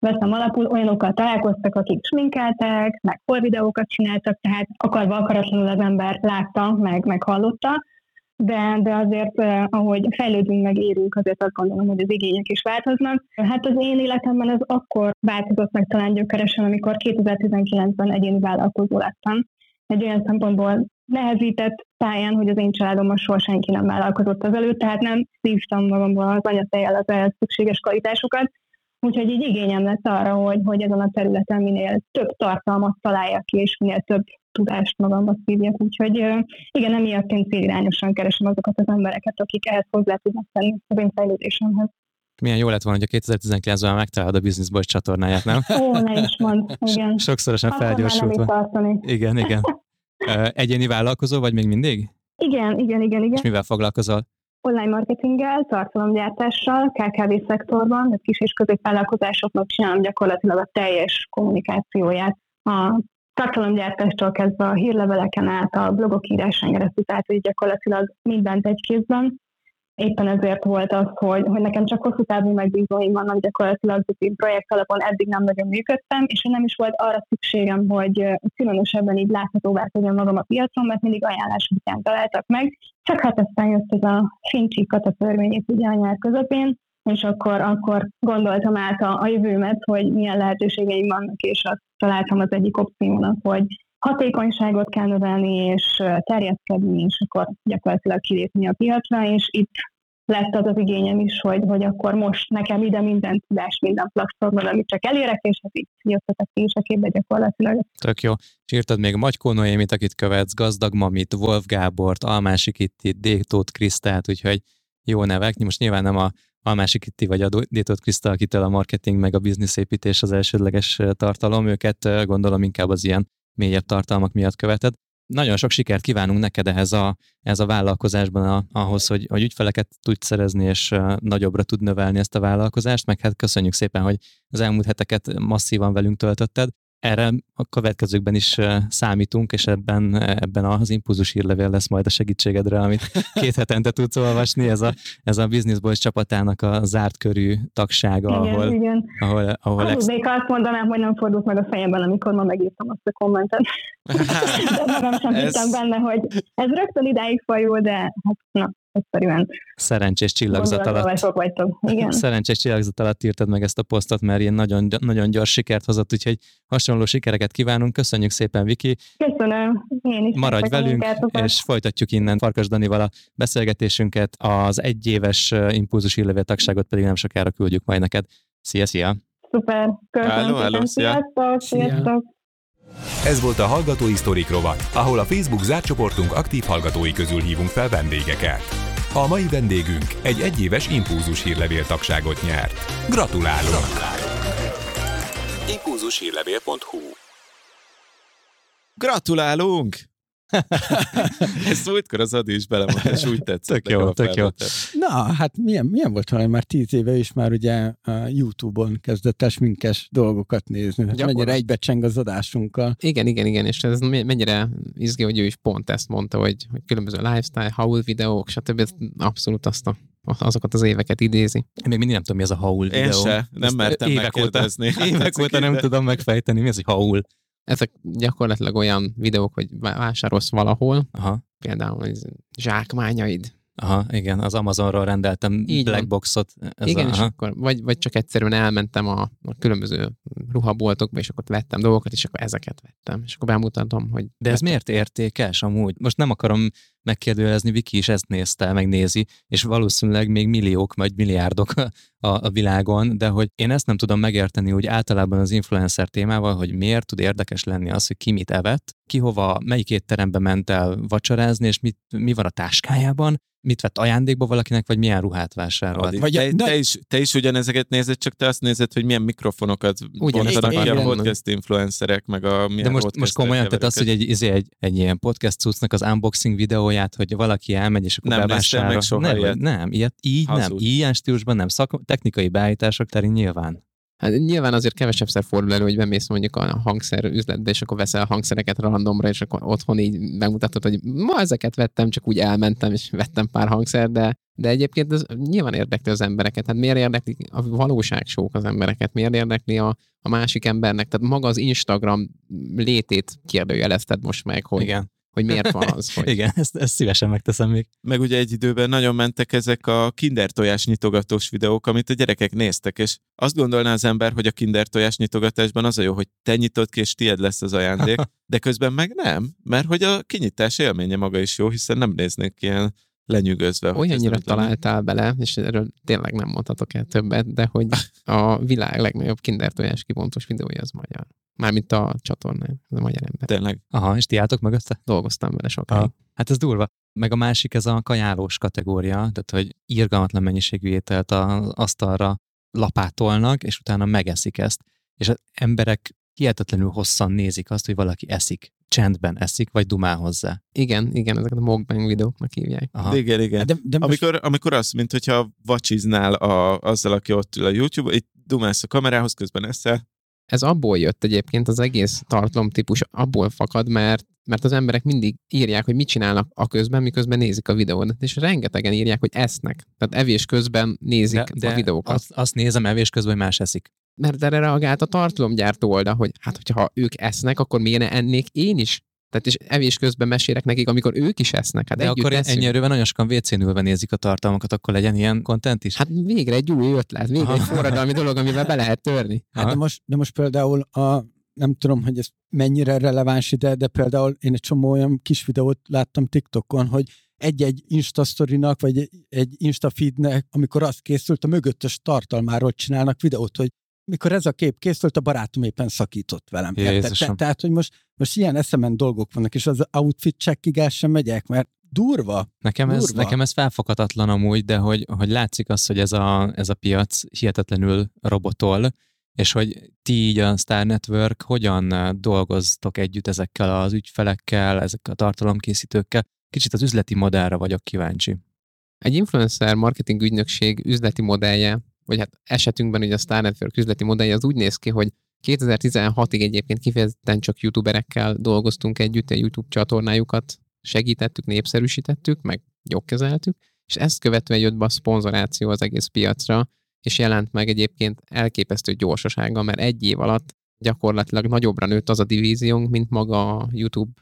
veszem alapul, olyanokkal találkoztak, akik sminkeltek, meg videókat csináltak, tehát akarva akaratlanul az ember látta, meg, meg hallotta, de, de azért, eh, ahogy fejlődünk, meg érünk, azért azt gondolom, hogy az igények is változnak. Hát az én életemben ez akkor változott meg talán gyökeresen, amikor 2019-ben egyéni vállalkozó lettem. Egy olyan szempontból nehezített pályán, hogy az én családomban soha senki nem vállalkozott az előtt, tehát nem szívtam magamból az anyatejjel az ehhez szükséges kvalitásokat, Úgyhogy így igényem lett arra, hogy, hogy ezen a területen minél több tartalmat találjak ki, és minél több tudást magamba szívjak. Úgyhogy igen, emiatt én célirányosan keresem azokat az embereket, akik ehhez hozzá tudnak tenni az én fejlődésemhez. Milyen jó lett volna, hogy a 2019-ben megtalálod a Business Boys csatornáját, nem? Ó, ne is mond, igen. Sokszorosan Akkor felgyorsultva. Igen, igen. Egyéni vállalkozó vagy még mindig? Igen, igen, igen, igen. És mivel foglalkozol? Online marketinggel, tartalomgyártással, KKV szektorban, tehát kis és középvállalkozásoknak csinálom gyakorlatilag a teljes kommunikációját. A tartalomgyártástól kezdve a hírleveleken át, a blogok írásán keresztül, tehát hogy gyakorlatilag mindent egy kézben. Éppen ezért volt az, hogy, hogy nekem csak hosszú távú megbízóim vannak gyakorlatilag, hogy projekt alapon eddig nem nagyon működtem, és nem is volt arra szükségem, hogy különösebben így láthatóvá tegyem magam a piacon, mert mindig ajánlás után találtak meg. Csak hát aztán jött ez a fincsi katatörvényét ugye a nyár közepén, és akkor, akkor gondoltam át a, a jövőmet, hogy milyen lehetőségeim vannak, és azt találtam az egyik opciónak, hogy hatékonyságot kell növelni, és terjeszkedni, és akkor gyakorlatilag kilépni a piacra, és itt lett az az igényem is, hogy, hogy akkor most nekem ide minden tudás, minden platformon, amit csak elérek, és hát így jöttetek ki is a képbe gyakorlatilag. Tök jó. És írtad még Magykó Noémit, akit követsz, Gazdag Mamit, Wolf Gábort, Almási Kittit, Détót Krisztát, úgyhogy jó nevek. Most nyilván nem a Almási Kitti vagy a Détót Kriszta, akitől a marketing meg a bizniszépítés az elsődleges tartalom, őket gondolom inkább az ilyen mélyebb tartalmak miatt követed. Nagyon sok sikert kívánunk neked ehhez a, ez a vállalkozásban, a, ahhoz, hogy, hogy ügyfeleket tudj szerezni, és nagyobbra tud növelni ezt a vállalkozást, meg hát köszönjük szépen, hogy az elmúlt heteket masszívan velünk töltötted erre a következőkben is számítunk, és ebben, ebben az impulzus hírlevél lesz majd a segítségedre, amit két hetente tudsz olvasni. Ez a, ez a Business Boys csapatának a zárt körű tagsága, igen, ahol, igen. ahol, ahol ex... még azt mondanám, hogy nem fordult meg a fejemben, amikor ma megírtam azt a kommentet. de magam sem ez... hittem benne, hogy ez rögtön idáig fajul, de hát na, egyszerűen. Szerencsés csillagzat alatt. Vagytok. Igen. Szerencsés csillagzat alatt írtad meg ezt a posztot, mert ilyen nagyon, nagyon gyors sikert hozott, úgyhogy hasonló sikereket kívánunk. Köszönjük szépen, Viki. Köszönöm. Én is. Maradj velünk, és folytatjuk innen Farkas Danival a beszélgetésünket. Az egyéves impulzus hírlevél tagságot pedig nem sokára küldjük majd neked. Szia, szia! Szuper. Köszönöm. Hello, hello, szia. Sziasztok, sziasztok. Ez volt a Hallgatói Sztorik rovat, ahol a Facebook zárt csoportunk aktív hallgatói közül hívunk fel vendégeket. A mai vendégünk egy egyéves impulzus hírlevél tagságot nyert. Gratulálunk! Gratulálunk! Impulzushírlevél.hu Gratulálunk! Ezt múltkor az Adi is belemondta, és úgy tetszett. Tök jó, tök jó. Na, hát milyen, milyen volt, hogy már tíz éve is már ugye a YouTube-on kezdett el sminkes dolgokat nézni. Hát mennyire egybecseng az adásunkkal. Igen, igen, igen, és ez mennyire izgi, hogy ő is pont ezt mondta, hogy, hogy különböző lifestyle, haul videók, stb. abszolút azt a azokat az éveket idézi. Én még mindig nem tudom, mi az a haul videó. Én se, nem Ezt mertem évek óta, évek óta nem tudom megfejteni, mi az, hogy haul. Ezek gyakorlatilag olyan videók, hogy vásárolsz valahol, Aha. például zsákmányaid, Aha, igen, az Amazonról rendeltem Így Blackboxot. Igen, a, és akkor vagy, vagy csak egyszerűen elmentem a, a különböző ruhaboltokba, és akkor vettem dolgokat, és akkor ezeket vettem. És akkor bemutatom, hogy... De ez vettem. miért értékes amúgy? Most nem akarom megkérdőjelezni, Viki is ezt nézte, megnézi, és valószínűleg még milliók, vagy milliárdok a, a világon, de hogy én ezt nem tudom megérteni úgy általában az influencer témával, hogy miért tud érdekes lenni az, hogy ki mit evett, ki hova, melyik étterembe ment el vacsorázni, és mit, mi van a táskájában, mit vett ajándékba valakinek, vagy milyen ruhát vásárolt. Vagy te, te, is, te is ugyanezeket nézed, csak te azt nézed, hogy milyen mikrofonokat bontanak ki a podcast influencerek, meg a milyen De most, most komolyan, tehát az, hogy egy, egy, egy, egy ilyen podcast cuccnak az unboxing videóját, hogy valaki elmegy, és akkor nem bevásárol. Meg soha nem, ilyet. nem, ilyet így Hazud. nem, ilyen stílusban nem, szak, technikai beállítások terén nyilván. Hát nyilván azért kevesebbszer fordul elő, hogy bemész mondjuk a hangszer üzletbe, és akkor veszel hangszereket randomra, és akkor otthon így megmutatod, hogy ma ezeket vettem, csak úgy elmentem, és vettem pár hangszer, de, de egyébként ez nyilván érdekli az embereket. Hát miért érdekli a valóságsók az embereket? Miért érdekli a, a másik embernek? Tehát maga az Instagram létét kérdőjelezted most meg, hogy, Igen hogy miért van az. Hogy... Igen, ezt, ezt szívesen megteszem még. Meg ugye egy időben nagyon mentek ezek a kinder tojás nyitogatós videók, amit a gyerekek néztek, és azt gondolná az ember, hogy a kinder tojás nyitogatásban az a jó, hogy te nyitod ki, és tied lesz az ajándék, de közben meg nem, mert hogy a kinyitás élménye maga is jó, hiszen nem néznék ilyen lenyűgözve. Olyannyira találtál bele, és erről tényleg nem mondhatok el többet, de hogy a világ legnagyobb kinder tojás kibontós videója az magyar. Mármint a csatornán, ez a magyar ember. Tényleg. Aha, és ti álltok mögötte? Dolgoztam vele sokáig. Aha. Hát ez durva. Meg a másik, ez a kajálós kategória, tehát hogy irgalmatlan mennyiségű ételt az asztalra lapátolnak, és utána megeszik ezt. És az emberek hihetetlenül hosszan nézik azt, hogy valaki eszik. Csendben eszik, vagy dumál hozzá. Igen, igen, ezeket a mukbang videóknak hívják. Aha. Igen, igen. De, de most... amikor, amikor azt, mint hogyha vacsiznál a, azzal, aki ott ül a YouTube, itt dumálsz a kamerához, közben eszel, ez abból jött egyébként, az egész tartalomtípus abból fakad, mert mert az emberek mindig írják, hogy mit csinálnak a közben, miközben nézik a videót, és rengetegen írják, hogy esznek. Tehát evés közben nézik de, de a videókat. Azt, azt nézem evés közben, hogy más eszik. Mert erre reagált a tartalomgyártó oldal, hogy hát, hogyha ők esznek, akkor miért ne ennék én is? Tehát és evés közben mesélek nekik, amikor ők is esznek. Hát De akkor eszünk. ennyi erőben nagyon sokan WC-n ülve nézik a tartalmakat, akkor legyen ilyen kontent is? Hát végre egy új ötlet, végre Aha. egy forradalmi dolog, amivel be lehet törni. Hát de most, de most például a, nem tudom, hogy ez mennyire releváns ide, de például én egy csomó olyan kis videót láttam TikTokon, hogy egy-egy Insta vagy egy, egy Insta feednek, amikor az készült, a mögöttes tartalmáról csinálnak videót, hogy mikor ez a kép készült, a barátom éppen szakított velem. Te, tehát, hogy most, most ilyen eszemen dolgok vannak, és az outfit checkig el sem megyek, mert durva. Nekem durva. ez, nekem ez felfoghatatlan amúgy, de hogy, hogy látszik az, hogy ez a, ez a piac hihetetlenül robotol, és hogy ti így a Star Network hogyan dolgoztok együtt ezekkel az ügyfelekkel, ezekkel a tartalomkészítőkkel. Kicsit az üzleti modellre vagyok kíváncsi. Egy influencer marketing ügynökség üzleti modellje, vagy hát esetünkben ugye a Star Network üzleti modellje az úgy néz ki, hogy 2016-ig egyébként kifejezetten csak youtuberekkel dolgoztunk együtt, a YouTube csatornájukat segítettük, népszerűsítettük, meg jogkezeltük, és ezt követően jött be a szponzoráció az egész piacra, és jelent meg egyébként elképesztő gyorsasággal, mert egy év alatt gyakorlatilag nagyobbra nőtt az a divíziónk, mint maga a YouTube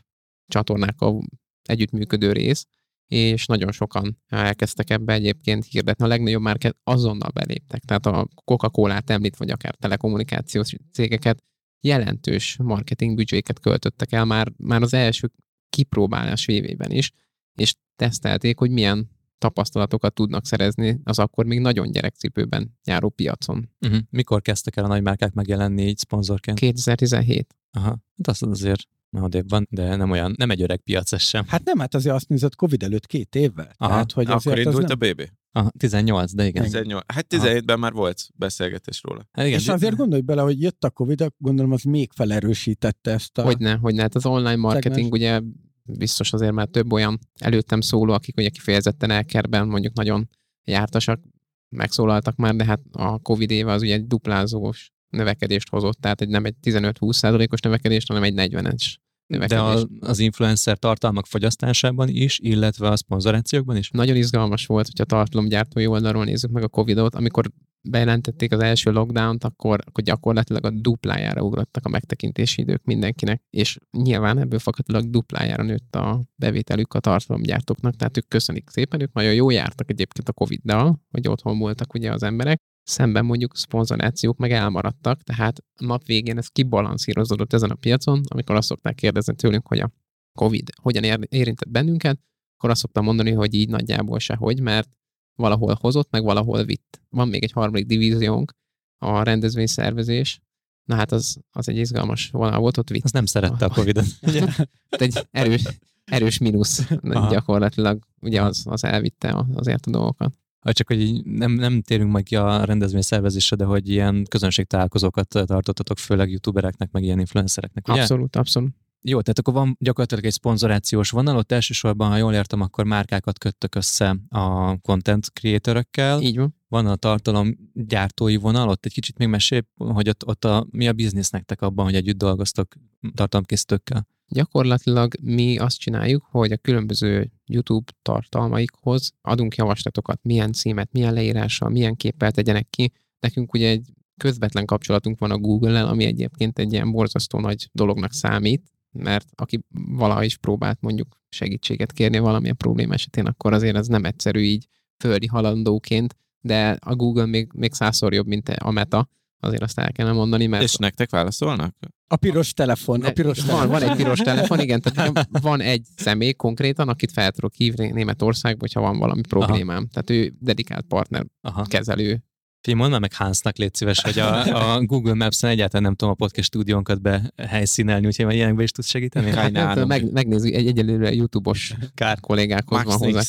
csatornák a együttműködő rész, és nagyon sokan elkezdtek ebbe egyébként hirdetni. A legnagyobb márket azonnal beléptek, tehát a Coca-Cola-t említ, vagy akár telekommunikációs cégeket jelentős marketing büdzséket költöttek el már, már az első kipróbálás évében is, és tesztelték, hogy milyen tapasztalatokat tudnak szerezni az akkor még nagyon gyerekcipőben járó piacon. Uh-huh. Mikor kezdtek el a nagymárkák megjelenni így szponzorként? 2017. Aha, hát az azért odébb van, de nem olyan, nem egy öreg piac ez sem. Hát nem, hát azért azt nézett Covid előtt két évvel. Aha, tehát, hogy Akkor indult nem... a BB. Aha, 18, de igen. 18. Hát 17-ben már volt beszélgetés róla. Hát igen, És azért gondolj bele, hogy jött a Covid, gondolom az még felerősítette ezt a... Hogyne, hogyne. Hát az online marketing ugye biztos azért már több olyan előttem szóló, akik ugye kifejezetten elkerben mondjuk nagyon jártasak, megszólaltak már, de hát a Covid éve az ugye egy duplázós növekedést hozott, tehát egy nem egy 15-20 százalékos növekedést, hanem egy 40-es de a, az influencer tartalmak fogyasztásában is, illetve a szponzorációkban is? Nagyon izgalmas volt, hogyha tartalomgyártói oldalról nézzük meg a Covid-ot, amikor bejelentették az első lockdown-t, akkor, akkor gyakorlatilag a duplájára ugrottak a megtekintési idők mindenkinek, és nyilván ebből fakadólag duplájára nőtt a bevételük a tartalomgyártóknak, tehát ők köszönik szépen, ők nagyon jó jártak egyébként a Covid-dal, hogy otthon voltak ugye az emberek, szemben mondjuk szponzorációk meg elmaradtak, tehát a nap végén ez kibalanszírozódott ezen a piacon, amikor azt szokták kérdezni tőlünk, hogy a COVID hogyan érintett bennünket, akkor azt szoktam mondani, hogy így nagyjából sehogy, mert valahol hozott, meg valahol vitt. Van még egy harmadik divíziónk, a rendezvényszervezés, Na hát az, az egy izgalmas vonal volt, ott vitt. Az nem szerette a Covid-ot. egy erős, erős mínusz gyakorlatilag, ugye az, az elvitte azért a dolgokat. Csak hogy nem, nem térünk majd ki a rendezvény szervezésre, de hogy ilyen közönségtalálkozókat tartottatok, főleg youtubereknek, meg ilyen influencereknek, ugye? Abszolút, abszolút. Jó, tehát akkor van gyakorlatilag egy szponzorációs vonal, ott elsősorban, ha jól értem, akkor márkákat köttök össze a content creatorökkel. Így van. Van a tartalom gyártói vonal, ott egy kicsit még mesél, hogy ott, ott a, mi a biznisz nektek abban, hogy együtt dolgoztok tartalomkészítőkkel? Gyakorlatilag mi azt csináljuk, hogy a különböző YouTube tartalmaikhoz adunk javaslatokat, milyen címet, milyen leírással, milyen képpel tegyenek ki. Nekünk ugye egy közvetlen kapcsolatunk van a Google-el, ami egyébként egy ilyen borzasztó nagy dolognak számít, mert aki valaha is próbált mondjuk segítséget kérni valamilyen probléma esetén, akkor azért ez nem egyszerű így földi halandóként, de a Google még, még százszor jobb, mint a Meta, azért azt el kellene mondani, mert... És nektek válaszolnak? A piros telefon, a piros van, telefon. Van egy piros telefon, igen, tehát van egy személy konkrétan, akit fel tudok hívni Németországba, hogyha van valami problémám. Aha. Tehát ő dedikált partner, Aha. kezelő Figyelj, mondd már meg Hansnak, légy szíves, hogy a, a Google Maps-en egyáltalán nem tudom a podcast stúdiónkat be helyszínelni, úgyhogy már ilyenekbe is tudsz segíteni? Hát, meg, megnézzük, egy egyelőre YouTube-os Kár kollégákhoz van hozzá.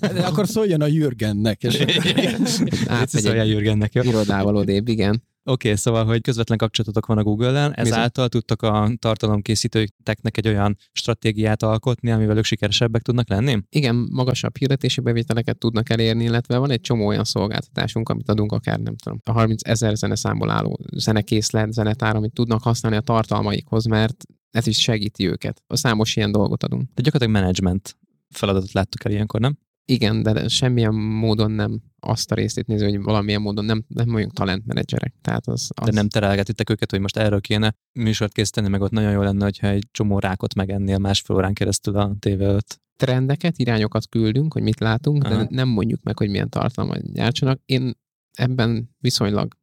De akkor szóljon a Jürgennek. És... Átmegy egy Jürgennek, jó? Irodával odébb, igen. Oké, okay, szóval, hogy közvetlen kapcsolatotok van a Google-lel, ezáltal tudtok a tartalomkészítőknek egy olyan stratégiát alkotni, amivel ők sikeresebbek tudnak lenni? Igen, magasabb hirdetési bevételeket tudnak elérni, illetve van egy csomó olyan szolgáltatásunk, amit adunk akár, nem tudom, a 30 ezer zeneszámból álló zenekészlet, zenetár, amit tudnak használni a tartalmaikhoz, mert ez is segíti őket. A számos ilyen dolgot adunk. De gyakorlatilag management feladatot láttuk el ilyenkor, nem? Igen, de semmilyen módon nem azt a részét nézni, hogy valamilyen módon nem, nem vagyunk talentmenedzserek. Tehát az, az... De nem terelgetitek őket, hogy most erről kéne műsort készíteni, meg ott nagyon jó lenne, hogyha egy csomó rákot megennél másfél órán keresztül a tv -öt. Trendeket, irányokat küldünk, hogy mit látunk, Aha. de nem mondjuk meg, hogy milyen tartalmat gyártsanak. Én ebben viszonylag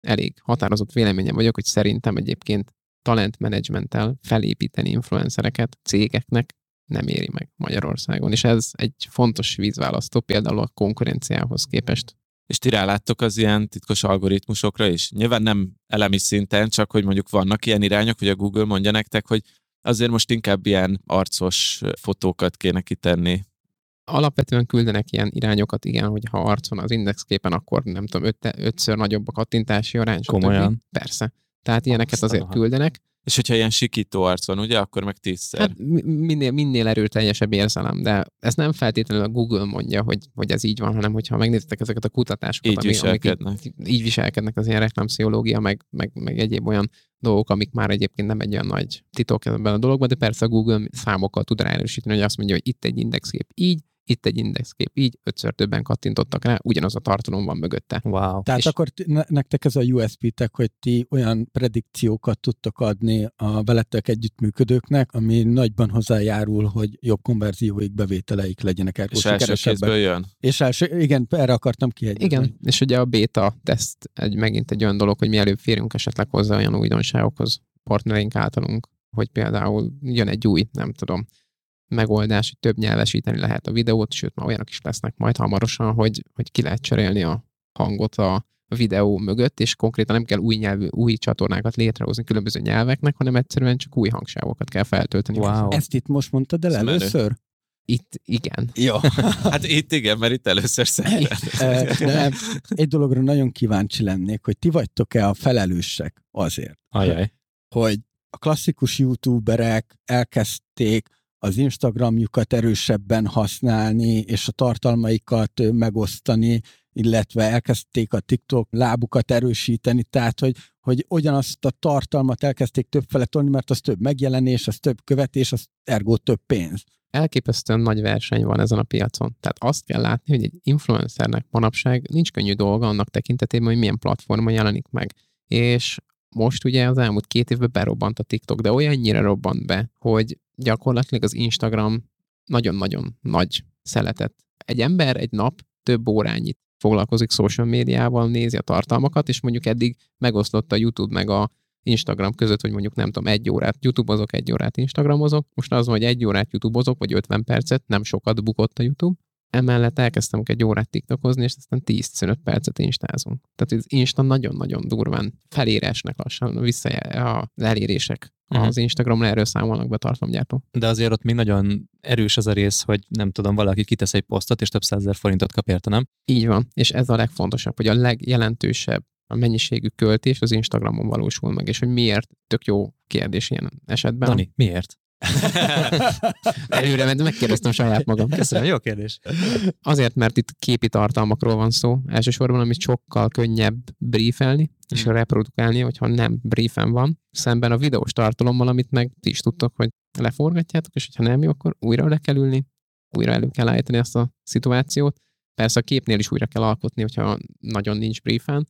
elég határozott véleményem vagyok, hogy szerintem egyébként talentmenedzsmenttel felépíteni influencereket cégeknek nem éri meg Magyarországon. És ez egy fontos vízválasztó például a konkurenciához képest. És ti ráláttok az ilyen titkos algoritmusokra is? Nyilván nem elemi szinten, csak hogy mondjuk vannak ilyen irányok, hogy a Google mondja nektek, hogy azért most inkább ilyen arcos fotókat kéne kitenni. Alapvetően küldenek ilyen irányokat, igen, hogy ha arcon az indexképen, akkor nem tudom, öt, ötször nagyobb a kattintási arány. stb. Komolyan? Persze. Tehát ilyeneket Aztán azért aha. küldenek. És hogyha ilyen sikító arc van, ugye, akkor meg tízszer. Hát mi- minél, minél erőteljesebb érzelem, de ez nem feltétlenül a Google mondja, hogy, hogy ez így van, hanem hogyha megnézitek ezeket a kutatásokat, Így viselkednek. így, így viselkednek az ilyen reklámpszichológia, meg, meg, meg egyéb olyan dolgok, amik már egyébként nem egy olyan nagy titok ebben a dologban, de persze a Google számokkal tud ráerősíteni, hogy azt mondja, hogy itt egy indexkép így, itt egy indexkép így, ötször többen kattintottak rá, ugyanaz a tartalom van mögötte. Wow. Tehát És- akkor nektek ez a USP-tek, hogy ti olyan predikciókat tudtok adni a veletek együttműködőknek, ami nagyban hozzájárul, hogy jobb konverzióik, bevételeik legyenek ergo és első kézből jön. És első, igen, erre akartam kihegyezni. Igen, és ugye a beta teszt egy, megint egy olyan dolog, hogy mielőbb férünk esetleg hozzá olyan újdonságokhoz partnereink általunk, hogy például jön egy új, nem tudom, megoldás, hogy több nyelvesíteni lehet a videót, sőt, már olyanok is lesznek majd hamarosan, hogy, hogy ki lehet cserélni a hangot a videó mögött, és konkrétan nem kell új nyelvű, új csatornákat létrehozni különböző nyelveknek, hanem egyszerűen csak új hangsávokat kell feltölteni. Wow. Ezt itt most mondtad el először? Itt igen. Jó. Hát itt igen, mert itt először szerintem. Egy dologra nagyon kíváncsi lennék, hogy ti vagytok-e a felelősek azért, Ajaj. hogy a klasszikus youtuberek elkezdték az Instagramjukat erősebben használni, és a tartalmaikat megosztani, illetve elkezdték a TikTok lábukat erősíteni, tehát hogy, hogy ugyanazt a tartalmat elkezdték több fele tolni, mert az több megjelenés, az több követés, az ergo több pénz. elképesztően nagy verseny van ezen a piacon. Tehát azt kell látni, hogy egy influencernek manapság nincs könnyű dolga annak tekintetében, hogy milyen platformon jelenik meg. És most ugye az elmúlt két évben berobbant a TikTok, de olyannyira robbant be, hogy gyakorlatilag az Instagram nagyon-nagyon nagy szeletet. Egy ember egy nap több órányit foglalkozik social médiával, nézi a tartalmakat, és mondjuk eddig megosztott a YouTube meg a Instagram között, hogy mondjuk nem tudom, egy órát YouTubeozok, egy órát Instagramozok. Most az hogy egy órát YouTubeozok, vagy 50 percet, nem sokat bukott a YouTube. Emellett elkezdtem egy órát TikTokozni, és aztán 10-15 percet instázunk. Tehát az Insta nagyon-nagyon durván feléresnek lassan vissza az elérések. Mhm. Az Instagramra erről számolnak be tartalomgyártók. De azért ott még nagyon erős az a rész, hogy nem tudom, valaki kitesz egy posztot, és több százezer forintot kap érte, nem? Így van, és ez a legfontosabb, hogy a legjelentősebb a mennyiségű költés az Instagramon valósul meg, és hogy miért tök jó kérdés ilyen esetben. Dani, miért? Előre ment, megkérdeztem saját magam. Köszönöm, jó kérdés. Azért, mert itt képi tartalmakról van szó, elsősorban, amit sokkal könnyebb briefelni, és Hmm. reprodukálni, hogyha nem briefen van, szemben a videós tartalommal, amit meg ti is tudtok, hogy leforgatjátok, és hogyha nem jó, akkor újra le kell ülni, újra elő kell állítani azt a szituációt. Persze a képnél is újra kell alkotni, hogyha nagyon nincs briefen,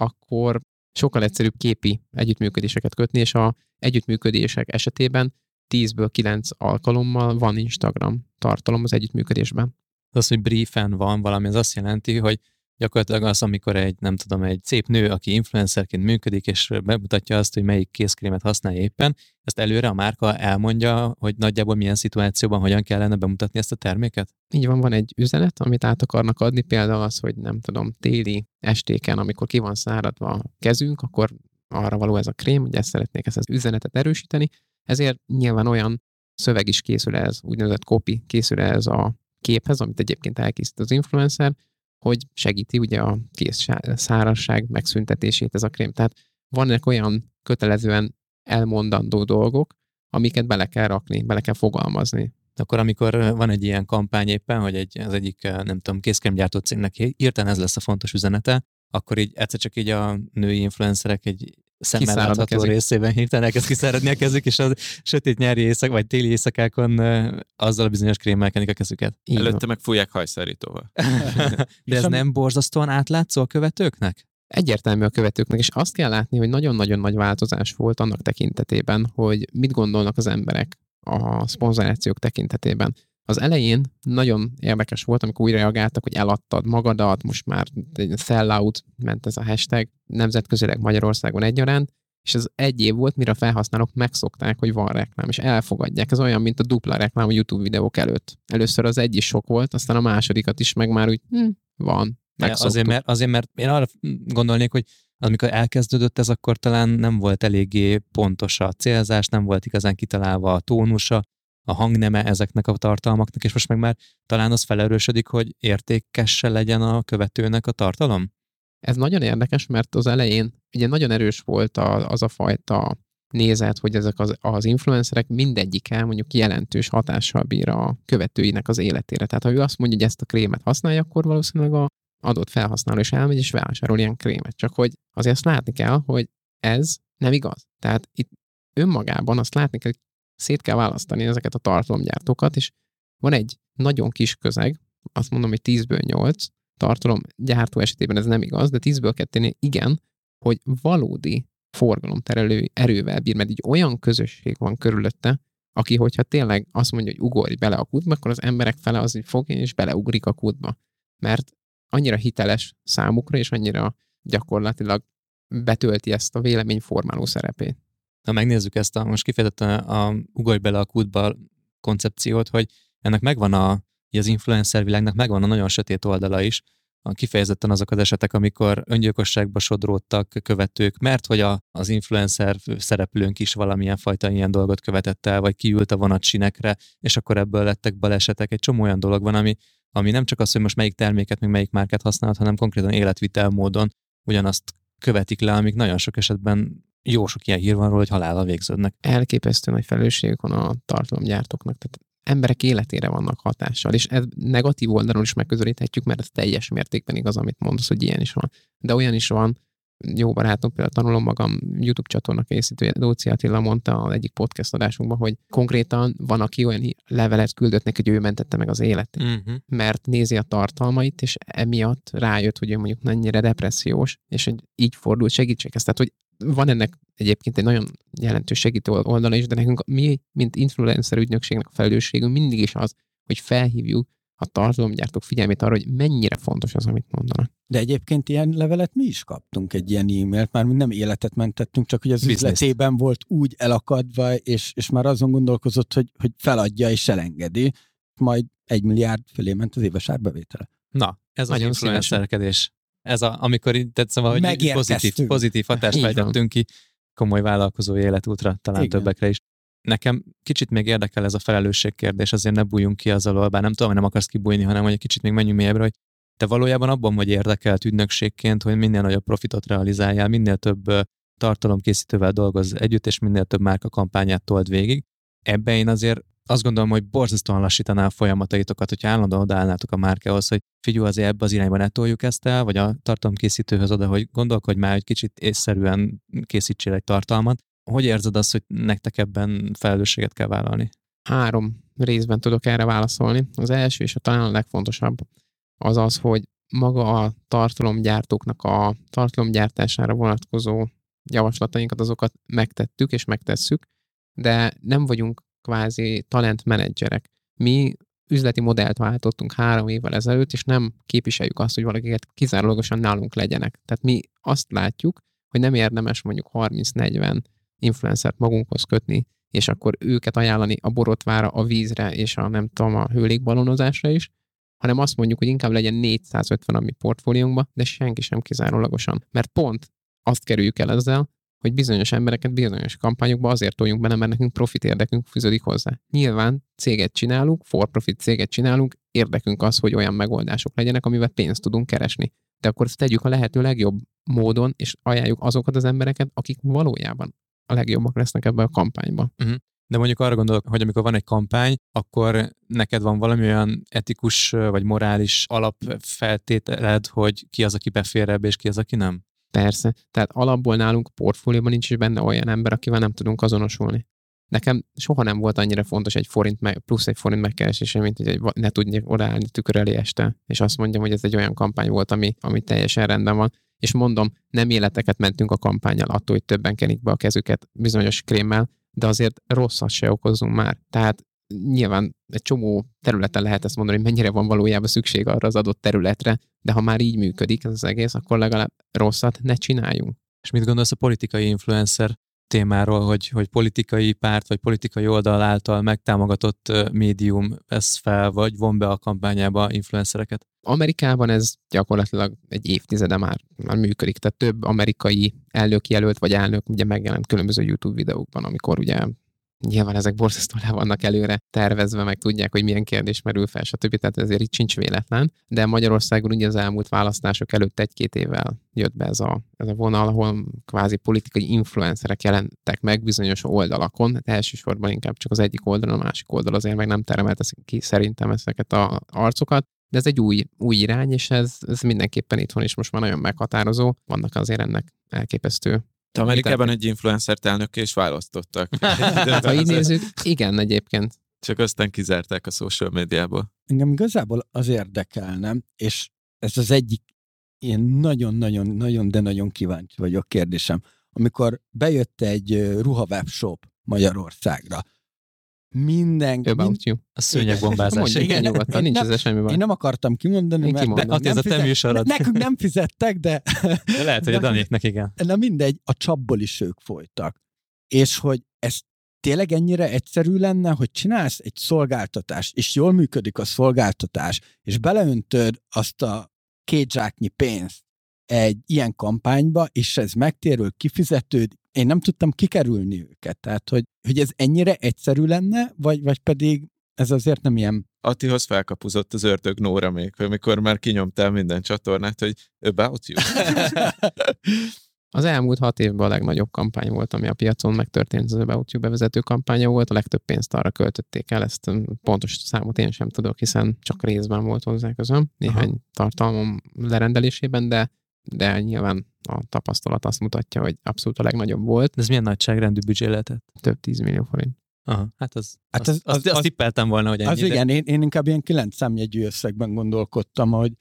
akkor sokkal egyszerűbb képi együttműködéseket kötni, és a együttműködések esetében 10-ből 9 alkalommal van Instagram tartalom az együttműködésben. Az, hogy briefen van valami, az azt jelenti, hogy gyakorlatilag az, amikor egy, nem tudom, egy szép nő, aki influencerként működik, és bemutatja azt, hogy melyik kézkrémet használja éppen, ezt előre a márka elmondja, hogy nagyjából milyen szituációban hogyan kellene bemutatni ezt a terméket? Így van, van egy üzenet, amit át akarnak adni, például az, hogy nem tudom, téli estéken, amikor ki van száradva a kezünk, akkor arra való ez a krém, hogy ezt szeretnék ezt az üzenetet erősíteni, ezért nyilván olyan szöveg is készül ez, úgynevezett copy készül ez a képhez, amit egyébként elkészít az influencer, hogy segíti ugye a kész szárazság megszüntetését ez a krém. Tehát vannak olyan kötelezően elmondandó dolgok, amiket bele kell rakni, bele kell fogalmazni. Akkor amikor van egy ilyen kampány éppen, hogy egy, az egyik, nem tudom, készkrémgyártó cégnek hirtelen ez lesz a fontos üzenete, akkor így egyszer csak így a női influencerek egy szemmel látható részében hirtelen elkezd kiszáradni a kezük, és a sötét nyári éjszak, vagy téli éjszakákon azzal a bizonyos krémmel kenik a kezüket. Így van. Előtte meg fújják hajszárítóval. De ez nem borzasztóan átlátszó a követőknek? egyértelmű a követőknek, és azt kell látni, hogy nagyon-nagyon nagy változás volt annak tekintetében, hogy mit gondolnak az emberek a szponzorációk tekintetében. Az elején nagyon érdekes volt, amikor úgy reagáltak, hogy eladtad magadat, most már egy sellout ment ez a hashtag, nemzetközileg Magyarországon egyaránt, és ez egy év volt, mire a felhasználók megszokták, hogy van reklám, és elfogadják. Ez olyan, mint a dupla reklám a YouTube videók előtt. Először az egy is sok volt, aztán a másodikat is meg már úgy hm, van. Azért mert, azért, mert én arra gondolnék, hogy amikor elkezdődött ez, akkor talán nem volt eléggé pontos a célzás, nem volt igazán kitalálva a tónusa, a hangneme ezeknek a tartalmaknak, és most meg már talán az felerősödik, hogy értékesse legyen a követőnek a tartalom? Ez nagyon érdekes, mert az elején ugye nagyon erős volt a, az a fajta nézet, hogy ezek az, az influencerek mindegyike mondjuk jelentős hatással bír a követőinek az életére. Tehát ha ő azt mondja, hogy ezt a krémet használja, akkor valószínűleg a adott felhasználó is elmegy és vásárol ilyen krémet. Csak hogy azért azt látni kell, hogy ez nem igaz. Tehát itt önmagában azt látni kell, hogy szét kell választani ezeket a tartalomgyártókat, és van egy nagyon kis közeg, azt mondom, hogy 10-ből 8, tartalomgyártó esetében ez nem igaz, de 10-ből 2 igen, hogy valódi forgalomterelő erővel bír, mert így olyan közösség van körülötte, aki, hogyha tényleg azt mondja, hogy ugorj bele a kútba, akkor az emberek fele az, hogy fogja és beleugrik a kútba. Mert annyira hiteles számukra, és annyira gyakorlatilag betölti ezt a véleményformáló szerepét. Ha megnézzük ezt a, most kifejezetten a ugorj bele a kútba koncepciót, hogy ennek megvan a, az influencer világnak megvan a nagyon sötét oldala is, a kifejezetten azok az esetek, amikor öngyilkosságba sodródtak követők, mert hogy a, az influencer szereplőnk is valamilyen fajta ilyen dolgot követett el, vagy kiült a vonatsinekre, és akkor ebből lettek balesetek. Egy csomó olyan dolog van, ami, ami nem csak az, hogy most melyik terméket, meg melyik márkát használhat, hanem konkrétan életvitel módon ugyanazt követik le, amik nagyon sok esetben jó sok ilyen hír van róla, hogy halála végződnek. Elképesztő nagy felelősségük van a tartalomgyártóknak. Tehát emberek életére vannak hatással, és ez negatív oldalon is megközelíthetjük, mert ez teljes mértékben igaz, amit mondasz, hogy ilyen is van. De olyan is van, jó barátom, például tanulom magam YouTube csatorna készítője, Dóci Attila mondta az egyik podcast adásunkban, hogy konkrétan van, aki olyan levelet küldött neki, hogy ő mentette meg az életét, uh-huh. mert nézi a tartalmait, és emiatt rájött, hogy ő mondjuk mennyire depressziós, és hogy így fordult segítséghez. Tehát, hogy van ennek egyébként egy nagyon jelentős segítő oldala is, de nekünk mi, mint influencer ügynökségnek a felelősségünk mindig is az, hogy felhívjuk a tartalomgyártók figyelmét arra, hogy mennyire fontos az, amit mondanak. De egyébként ilyen levelet mi is kaptunk, egy ilyen e-mailt, már mi nem életet mentettünk, csak hogy az Business. üzletében volt úgy elakadva, és, és már azon gondolkozott, hogy, hogy feladja és elengedi, majd egy milliárd fölé ment az éves árbevétele. Na, ez az influencerkedés. Ez a, amikor tehát szóval, hogy pozitív, pozitív hatást fejtettünk ki komoly vállalkozói életútra, talán Igen. többekre is. Nekem kicsit még érdekel ez a felelősség kérdés, azért ne bújjunk ki az alól, bár nem tudom, hogy nem akarsz kibújni, hanem hogy egy kicsit még menjünk mélyebbre, hogy te valójában abban vagy érdekelt ügynökségként, hogy minél nagyobb profitot realizáljál, minél több tartalomkészítővel dolgoz együtt, és minél több márka kampányát told végig. Ebben én azért azt gondolom, hogy borzasztóan lassítaná a folyamataitokat, hogyha állandóan odaállnátok a márkához, hogy figyelj azért ebbe az irányba ne toljuk ezt el, vagy a tartalomkészítőhöz oda, hogy gondolkodj már, hogy kicsit észszerűen készítsél egy tartalmat. Hogy érzed azt, hogy nektek ebben felelősséget kell vállalni? Három részben tudok erre válaszolni. Az első és a talán a legfontosabb az az, hogy maga a tartalomgyártóknak a tartalomgyártására vonatkozó javaslatainkat, azokat megtettük és megtesszük, de nem vagyunk kvázi talentmenedzserek. Mi üzleti modellt váltottunk három évvel ezelőtt, és nem képviseljük azt, hogy valakiket kizárólagosan nálunk legyenek. Tehát mi azt látjuk, hogy nem érdemes mondjuk 30-40 influencert magunkhoz kötni, és akkor őket ajánlani a borotvára, a vízre és a nem tudom, a hőlékbalonozásra is, hanem azt mondjuk, hogy inkább legyen 450 a mi portfóliónkban, de senki sem kizárólagosan. Mert pont azt kerüljük el ezzel, hogy bizonyos embereket bizonyos kampányokba azért toljunk benne, mert nekünk profit érdekünk fűződik hozzá. Nyilván céget csinálunk, for profit céget csinálunk, érdekünk az, hogy olyan megoldások legyenek, amivel pénzt tudunk keresni. De akkor ezt tegyük a lehető legjobb módon, és ajánljuk azokat az embereket, akik valójában a legjobbak lesznek ebben a kampányban. Uh-huh. De mondjuk arra gondolok, hogy amikor van egy kampány, akkor neked van valami olyan etikus vagy morális alapfeltételed, hogy ki az, aki befér ebbe, és ki az, aki nem? Persze. Tehát alapból nálunk portfólióban nincs is benne olyan ember, akivel nem tudunk azonosulni. Nekem soha nem volt annyira fontos egy forint meg, plusz egy forint megkeresése, mint hogy egy, ne tudjak odaállni tükör elé este, és azt mondjam, hogy ez egy olyan kampány volt, ami, ami teljesen rendben van. És mondom, nem életeket mentünk a kampányal attól, hogy többen kenik be a kezüket bizonyos krémmel, de azért rosszat se okozunk már. Tehát nyilván egy csomó területen lehet ezt mondani, hogy mennyire van valójában szükség arra az adott területre, de ha már így működik ez az egész, akkor legalább rosszat ne csináljunk. És mit gondolsz a politikai influencer témáról, hogy, hogy politikai párt vagy politikai oldal által megtámogatott médium vesz fel, vagy von be a kampányába influencereket? Amerikában ez gyakorlatilag egy évtizede már, már működik, tehát több amerikai elnök jelölt vagy elnök ugye megjelent különböző YouTube videókban, amikor ugye Nyilván ezek borzasztóan le vannak előre tervezve, meg tudják, hogy milyen kérdés merül fel, stb. Tehát ezért itt sincs véletlen. De Magyarországon ugye az elmúlt választások előtt egy-két évvel jött be ez a, ez a vonal, ahol kvázi politikai influencerek jelentek meg bizonyos oldalakon. Hát elsősorban inkább csak az egyik oldalon, a másik oldal azért meg nem termelte ki szerintem ezeket a arcokat. De ez egy új, új irány, és ez, ez mindenképpen itthon is most már nagyon meghatározó. Vannak azért ennek elképesztő te Amerikában egy influencer elnökké is választottak. ha így nézzük, igen egyébként. Csak aztán kizárták a social médiából. Engem igazából az érdekelne, és ez az egyik ilyen nagyon-nagyon-nagyon, de nagyon kíváncsi vagyok kérdésem. Amikor bejött egy ruhawebshop Magyarországra, minden... About you. A szőnyegbombázás. igen, nyugodtan, nincs ez semmi baj. Én nem akartam kimondani, én mert... Kimondom. De, ez a te műsorod. Nekünk nem fizettek, de... de lehet, hogy a Danéknek igen. Na mindegy, a csapból is ők folytak. És hogy ez tényleg ennyire egyszerű lenne, hogy csinálsz egy szolgáltatást, és jól működik a szolgáltatás, és beleöntöd azt a két zsáknyi pénzt egy ilyen kampányba, és ez megtérül, kifizetőd, én nem tudtam kikerülni őket. Tehát, hogy, hogy ez ennyire egyszerű lenne, vagy, vagy pedig ez azért nem ilyen... Attihoz felkapuzott az ördög Nóra még, amikor már kinyomtál minden csatornát, hogy about you. Az elmúlt hat évben a legnagyobb kampány volt, ami a piacon megtörtént, az About You bevezető kampánya volt, a legtöbb pénzt arra költötték el, ezt pontos számot én sem tudok, hiszen csak részben volt hozzá közöm, néhány Aha. tartalmam lerendelésében, de de nyilván a tapasztalat azt mutatja, hogy abszolút a legnagyobb volt. De ez milyen nagyságrendű büdzsé lehetett? Több 10 millió forint. Aha, hát az, hát az, az, az, az, azt tippeltem volna, hogy ennyi. Az de... igen, én, én inkább ilyen 9 számjegyű összegben gondolkodtam, hogy...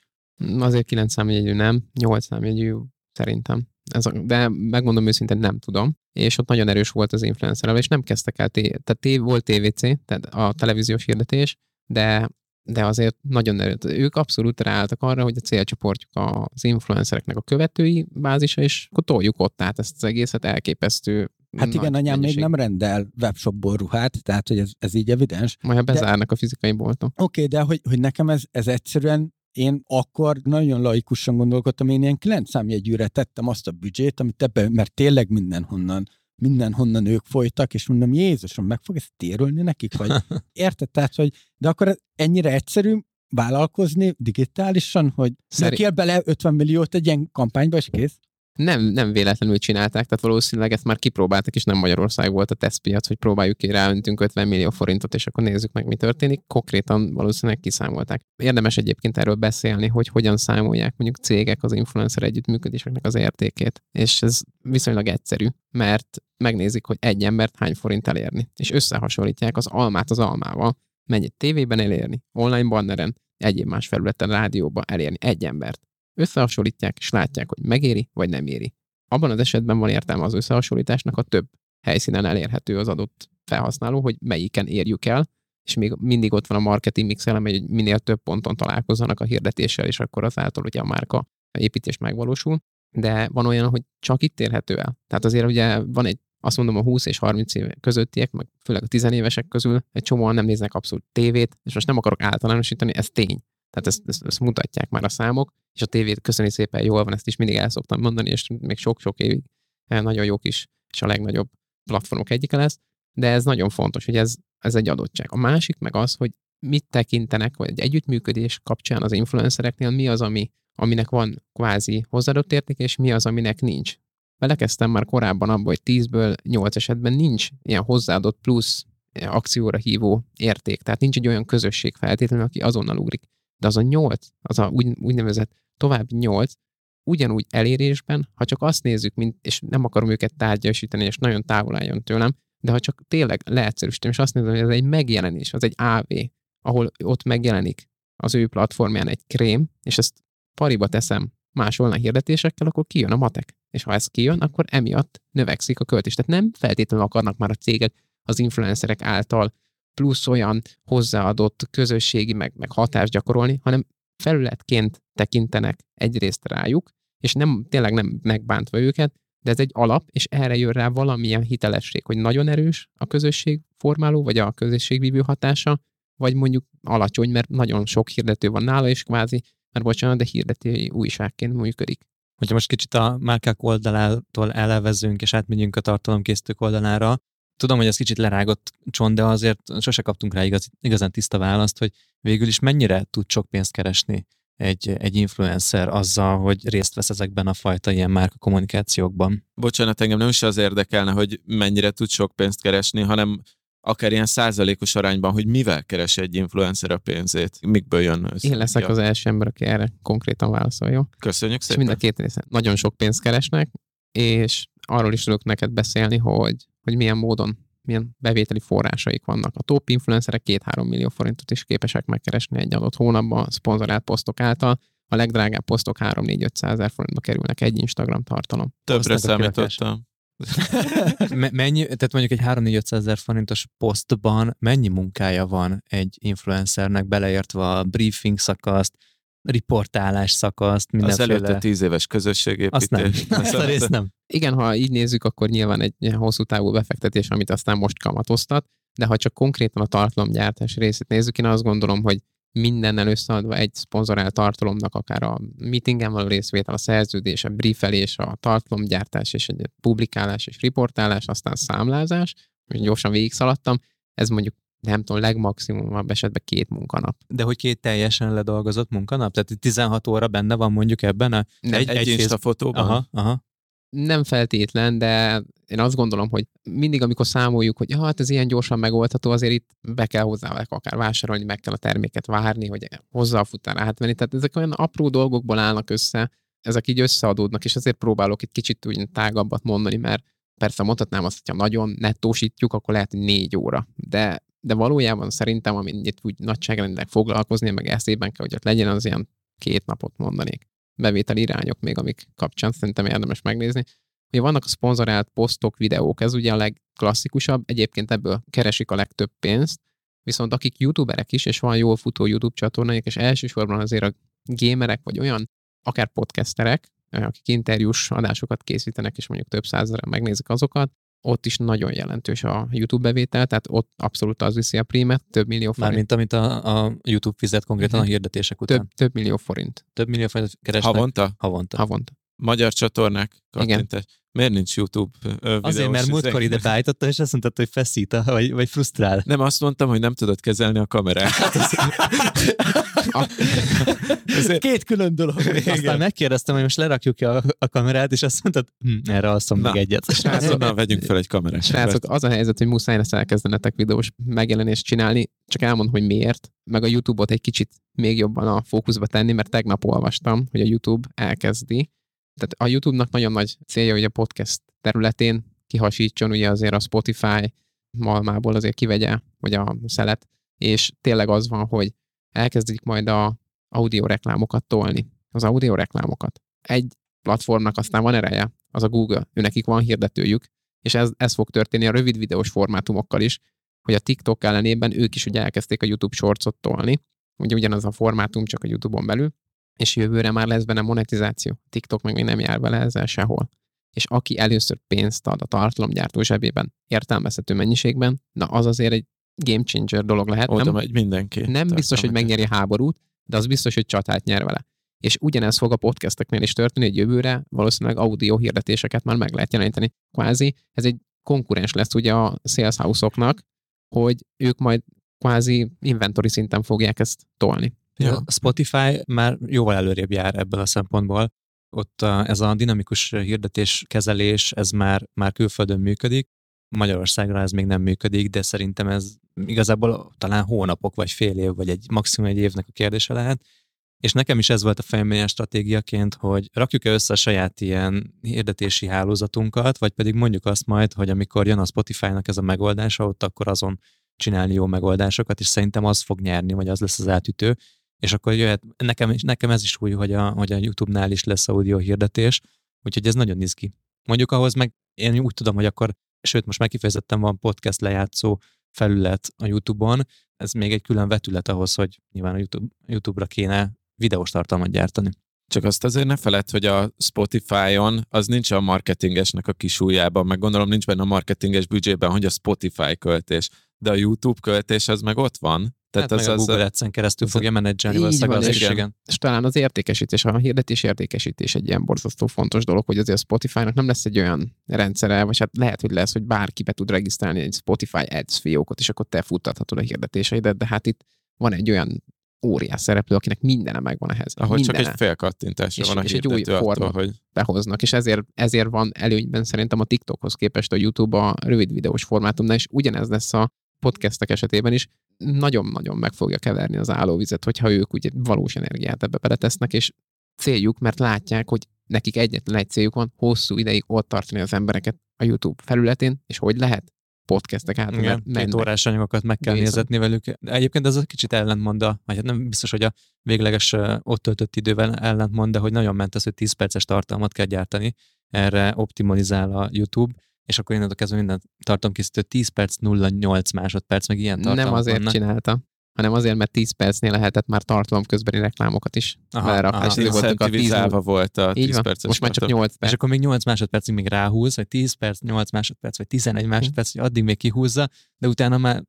Azért 9 számjegyű nem, 8 számjegyű szerintem. Ez a, de megmondom őszintén, nem tudom. És ott nagyon erős volt az influencer és nem kezdtek el, té- tehát té- volt TVC, tehát a televíziós hirdetés, de de azért nagyon erőt. Ők abszolút ráálltak arra, hogy a célcsoportjuk az influencereknek a követői bázisa, és akkor toljuk ott át ezt az egészet elképesztő Hát igen, anyám mennyiség. még nem rendel webshopból ruhát, tehát hogy ez, ez így evidens. Majd bezárnak de, a fizikai boltok. Oké, okay, de hogy, hogy nekem ez, ez egyszerűen én akkor nagyon laikusan gondolkodtam, én ilyen 9 számjegyűre tettem azt a büdzsét, amit ebbe, mert tényleg mindenhonnan mindenhonnan ők folytak, és mondom, Jézusom, meg fog ez térülni nekik? Vagy érted? Tehát, hogy de akkor ennyire egyszerű vállalkozni digitálisan, hogy Szerint... bele 50 milliót egy ilyen kampányba, és kész? Nem, nem véletlenül csinálták, tehát valószínűleg ezt már kipróbáltak, és nem Magyarország volt a tesztpiac, hogy próbáljuk ki, ráöntünk 50 millió forintot, és akkor nézzük meg, mi történik. Konkrétan valószínűleg kiszámolták. Érdemes egyébként erről beszélni, hogy hogyan számolják mondjuk cégek az influencer együttműködéseknek az értékét. És ez viszonylag egyszerű, mert megnézik, hogy egy embert hány forint elérni, és összehasonlítják az almát az almával. Mennyit tévében elérni, online banneren, egyéb más felületen, rádióban elérni egy embert összehasonlítják, és látják, hogy megéri, vagy nem éri. Abban az esetben van értelme az összehasonlításnak, a több helyszínen elérhető az adott felhasználó, hogy melyiken érjük el, és még mindig ott van a marketing mix eleme, hogy minél több ponton találkozzanak a hirdetéssel, és akkor azáltal ugye a márka építés megvalósul. De van olyan, hogy csak itt érhető el. Tehát azért ugye van egy azt mondom a 20 és 30 év közöttiek, meg főleg a 10 évesek közül egy csomóan nem néznek abszolút tévét, és most nem akarok általánosítani, ez tény. Tehát ezt, ezt, ezt mutatják már a számok, és a tévét köszöni szépen jól van, ezt is mindig el szoktam mondani, és még sok-sok évig eh, nagyon jók is, és a legnagyobb platformok egyike lesz, de ez nagyon fontos, hogy ez, ez egy adottság. A másik meg az, hogy mit tekintenek, vagy egy együttműködés kapcsán az influencereknél, mi az, ami, aminek van kvázi hozzáadott érték, és mi az, aminek nincs. Belekezdtem már korábban abban, hogy 10-ből 8 esetben nincs ilyen hozzáadott plusz akcióra hívó érték. Tehát nincs egy olyan közösség feltétlenül, aki azonnal ugrik de az a nyolc, az a úgy, úgynevezett további nyolc, ugyanúgy elérésben, ha csak azt nézzük, mint, és nem akarom őket tárgyasítani, és nagyon távol álljon tőlem, de ha csak tényleg leegyszerűsítem, és azt nézem, hogy ez egy megjelenés, az egy AV, ahol ott megjelenik az ő platformján egy krém, és ezt pariba teszem más online hirdetésekkel, akkor kijön a matek. És ha ez kijön, akkor emiatt növekszik a költés. Tehát nem feltétlenül akarnak már a cégek az influencerek által plusz olyan hozzáadott közösségi meg, meg hatást gyakorolni, hanem felületként tekintenek egyrészt rájuk, és nem, tényleg nem megbántva őket, de ez egy alap, és erre jön rá valamilyen hitelesség, hogy nagyon erős a közösség formáló, vagy a közösségvívő hatása, vagy mondjuk alacsony, mert nagyon sok hirdető van nála, és kvázi, mert bocsánat, de hirdetői újságként működik. Hogyha most kicsit a márkák oldalától elevezünk, és átmegyünk a tartalomkészítők oldalára, tudom, hogy ez kicsit lerágott csont, de azért sose kaptunk rá igaz, igazán tiszta választ, hogy végül is mennyire tud sok pénzt keresni egy, egy influencer azzal, hogy részt vesz ezekben a fajta ilyen márka kommunikációkban. Bocsánat, engem nem is az érdekelne, hogy mennyire tud sok pénzt keresni, hanem akár ilyen százalékos arányban, hogy mivel keres egy influencer a pénzét, mikből jön össze. Én leszek ja. az első ember, aki erre konkrétan válaszol, jó? Köszönjük És szépen. mind a két részen nagyon sok pénzt keresnek, és arról is tudok neked beszélni, hogy, hogy milyen módon, milyen bevételi forrásaik vannak. A top influencerek 2-3 millió forintot is képesek megkeresni egy adott hónapban szponzorált posztok által. A legdrágább posztok 3-4-500 ezer forintba kerülnek egy Instagram tartalom. Többre Azt nem tökéletes. számítottam. Me- mennyi, tehát mondjuk egy 3 4 ezer forintos posztban mennyi munkája van egy influencernek, beleértve a briefing szakaszt, riportálás szakaszt, Az mindenféle... előtte tíz éves közösségépítés. Azt nem. Azt a részt nem. Igen, ha így nézzük, akkor nyilván egy hosszú távú befektetés, amit aztán most kamatoztat, de ha csak konkrétan a tartalomgyártás részét nézzük, én azt gondolom, hogy mindennel összeadva egy szponzorált tartalomnak, akár a meetingen való részvétel, a szerződés, a briefelés, a tartalomgyártás és egy publikálás és riportálás, aztán számlázás, és gyorsan végigszaladtam, ez mondjuk nem tudom, legmaximumabb esetben két munkanap. De hogy két teljesen ledolgozott munkanap? Tehát 16 óra benne van mondjuk ebben a... Nem, Egy, egy Insta fotóban? Aha, aha. Nem feltétlen, de én azt gondolom, hogy mindig, amikor számoljuk, hogy ja, hát ez ilyen gyorsan megoldható, azért itt be kell hozzá akár vásárolni, meg kell a terméket várni, hogy hozzá a futár átvenni. Tehát ezek olyan apró dolgokból állnak össze, ezek így összeadódnak, és azért próbálok egy kicsit úgy tágabbat mondani, mert persze mondhatnám azt, hogyha nagyon nettósítjuk, akkor lehet, hogy négy óra. De, de valójában szerintem, amit itt úgy nagyságrendileg foglalkozni, meg eszében kell, hogy ott legyen, az ilyen két napot mondanék. Bevételi irányok még, amik kapcsán szerintem érdemes megnézni. Ugye vannak a szponzorált posztok, videók, ez ugye a legklasszikusabb, egyébként ebből keresik a legtöbb pénzt, viszont akik youtuberek is, és van jól futó YouTube csatornájuk, és elsősorban azért a gamerek, vagy olyan, akár podcasterek, akik interjús adásokat készítenek, és mondjuk több százezeren megnézik azokat, ott is nagyon jelentős a YouTube bevétel, tehát ott abszolút az viszi a prímet, több millió forint. Mármint amit a, a YouTube fizet konkrétan a Mhm. hirdetések után. Több, több millió forint Több millió forint keresnek Havonta? havonta. havonta. Magyar csatornák Igen. kattintás. Miért nincs YouTube videós Azért, mert múltkor ide beállította, és azt mondtad, hogy feszít, a- vagy, vagy frusztrál. Nem, azt mondtam, hogy nem tudod kezelni a kamerát. Ez két külön dolog. Aztán megkérdeztem, hogy most lerakjuk a, a kamerát, és azt mondtad, hm, erre alszom Na. meg egyet. Srácok, na, vegyünk fel egy kamerát. Srácok, az a helyzet, hogy muszáj lesz elkezdenetek videós megjelenést csinálni, csak elmondom, hogy miért, meg a YouTube-ot egy kicsit még jobban a fókuszba tenni, mert tegnap olvastam, hogy a YouTube elkezdi. Tehát a YouTube-nak nagyon nagy célja, hogy a podcast területén kihasítson ugye azért a Spotify malmából azért kivegye, vagy a szelet, és tényleg az van, hogy elkezdik majd a audio reklámokat tolni, az audio reklámokat. Egy platformnak aztán van ereje, az a Google, őnekik van hirdetőjük, és ez, ez fog történni a rövid videós formátumokkal is, hogy a TikTok ellenében ők is ugye elkezdték a YouTube Shortsot tolni, ugye ugyanaz a formátum, csak a YouTube-on belül, és jövőre már lesz benne monetizáció. TikTok meg még nem jár vele ezzel sehol. És aki először pénzt ad a tartalomgyártó zsebében értelmezhető mennyiségben, na az azért egy game changer dolog lehet. Oda nem, megy mindenki. nem biztos, hogy megnyeri a háborút, de az biztos, hogy csatát nyer vele. És ugyanez fog a podcasteknél is történni, hogy jövőre valószínűleg audio hirdetéseket már meg lehet jeleníteni. Kvázi ez egy konkurens lesz ugye a sales house-oknak, hogy ők majd kvázi inventory szinten fogják ezt tolni. Ja. A Spotify már jóval előrébb jár ebből a szempontból. Ott ez a dinamikus hirdetés kezelés, ez már, már külföldön működik. Magyarországra ez még nem működik, de szerintem ez igazából talán hónapok, vagy fél év, vagy egy maximum egy évnek a kérdése lehet. És nekem is ez volt a fejemben stratégiaként, hogy rakjuk-e össze a saját ilyen hirdetési hálózatunkat, vagy pedig mondjuk azt majd, hogy amikor jön a Spotify-nak ez a megoldása, ott akkor azon csinálni jó megoldásokat, és szerintem az fog nyerni, vagy az lesz az átütő, és akkor jöhet, nekem, nekem ez is új, hogy a, hogy a YouTube-nál is lesz audio hirdetés, úgyhogy ez nagyon ki. Mondjuk ahhoz meg én úgy tudom, hogy akkor, sőt, most már kifejezetten van podcast lejátszó felület a YouTube-on, ez még egy külön vetület ahhoz, hogy nyilván a YouTube, YouTube-ra kéne videós tartalmat gyártani. Csak azt azért ne feled, hogy a Spotify-on az nincs a marketingesnek a kis ujjában, meg gondolom nincs benne a marketinges büdzsében, hogy a Spotify költés, de a YouTube költés az meg ott van. Tehát hát az, meg a Google Ads-en keresztül fogja menedzselni valószínűleg az és, és talán az értékesítés, a hirdetés értékesítés egy ilyen borzasztó fontos dolog, hogy azért a Spotify-nak nem lesz egy olyan rendszere, vagy hát lehet, hogy lesz, hogy bárki be tud regisztrálni egy Spotify Ads fiókot, és akkor te futtathatod a hirdetéseidet, de hát itt van egy olyan óriás szereplő, akinek mindene megvan ehhez. Ahogy mindene. csak egy fél kattintásra és, van a és egy új attól, hogy... behoznak, és ezért, ezért van előnyben szerintem a TikTokhoz képest a YouTube a rövid videós formátumnál, és ugyanez lesz a podcastek esetében is, nagyon-nagyon meg fogja keverni az állóvizet, hogyha ők ugye valós energiát ebbe beletesznek, és céljuk, mert látják, hogy nekik egyetlen egy céljuk van, hosszú ideig ott tartani az embereket a YouTube felületén, és hogy lehet podcastek át. Igen, két órás anyagokat meg kell Gészem. nézetni velük. Egyébként ez egy kicsit ellentmond a, vagy hát nem biztos, hogy a végleges ott töltött idővel ellentmond, de hogy nagyon ment az, hogy 10 perces tartalmat kell gyártani, erre optimalizál a YouTube, és akkor innentől kezdve minden tartalomkészítő 10 perc 08 másodperc, meg ilyen tartalmak Nem azért vannak. csinálta, hanem azért, mert 10 percnél lehetett már tartalom közbeni reklámokat is belerakni. És ezért voltak a 10 volt a 10 perces Most már csak 8 perc. És akkor még 8 másodpercig még ráhúz, vagy 10 perc, 8 másodperc, vagy 11 Mhm. másodperc, hogy addig még kihúzza, de utána már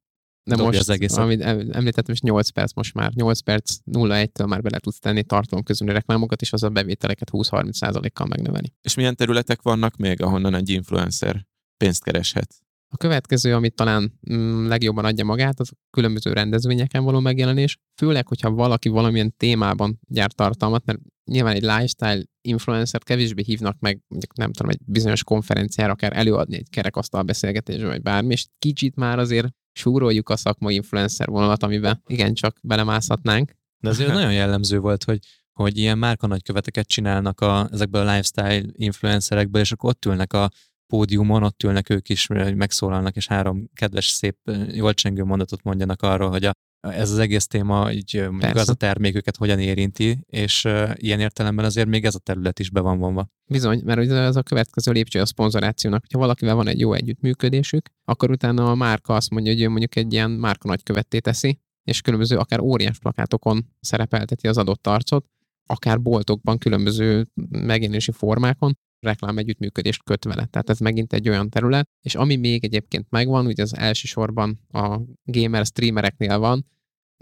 de dobja most, az egészet. amit em- említettem, is 8 perc most már. 8 perc 01-től már bele tudsz tenni tartalom közöni reklámokat, és az a bevételeket 20-30%-kal megnöveli. És milyen területek vannak még, ahonnan egy influencer pénzt kereshet? A következő, amit talán mm, legjobban adja magát, az különböző rendezvényeken való megjelenés, főleg, hogyha valaki valamilyen témában gyárt tartalmat, mert nyilván egy lifestyle influencer kevésbé hívnak meg, mondjuk nem tudom, egy bizonyos konferenciára, akár előadni egy kerekasztal beszélgetésre, vagy bármi, és kicsit már azért súroljuk a szakmai influencer vonalat, amiben igencsak belemászhatnánk. De azért nagyon jellemző volt, hogy hogy ilyen márka nagyköveteket csinálnak a, ezekből a lifestyle influencerekből, és akkor ott ülnek a pódiumon, ott ülnek ők is, hogy megszólalnak, és három kedves, szép, jól csengő mondatot mondjanak arról, hogy a, ez az egész téma, így mondjuk Persze. az a termék őket hogyan érinti, és uh, ilyen értelemben azért még ez a terület is be van vonva. Bizony, mert ugye ez a következő lépcső a szponzorációnak. Ha valakivel van egy jó együttműködésük, akkor utána a márka azt mondja, hogy ő mondjuk egy ilyen márka nagykövetté teszi, és különböző akár óriás plakátokon szerepelteti az adott arcot, akár boltokban, különböző megjelenési formákon, reklám együttműködést köt vele. Tehát ez megint egy olyan terület, és ami még egyébként megvan, ugye az elsősorban a gamer streamereknél van,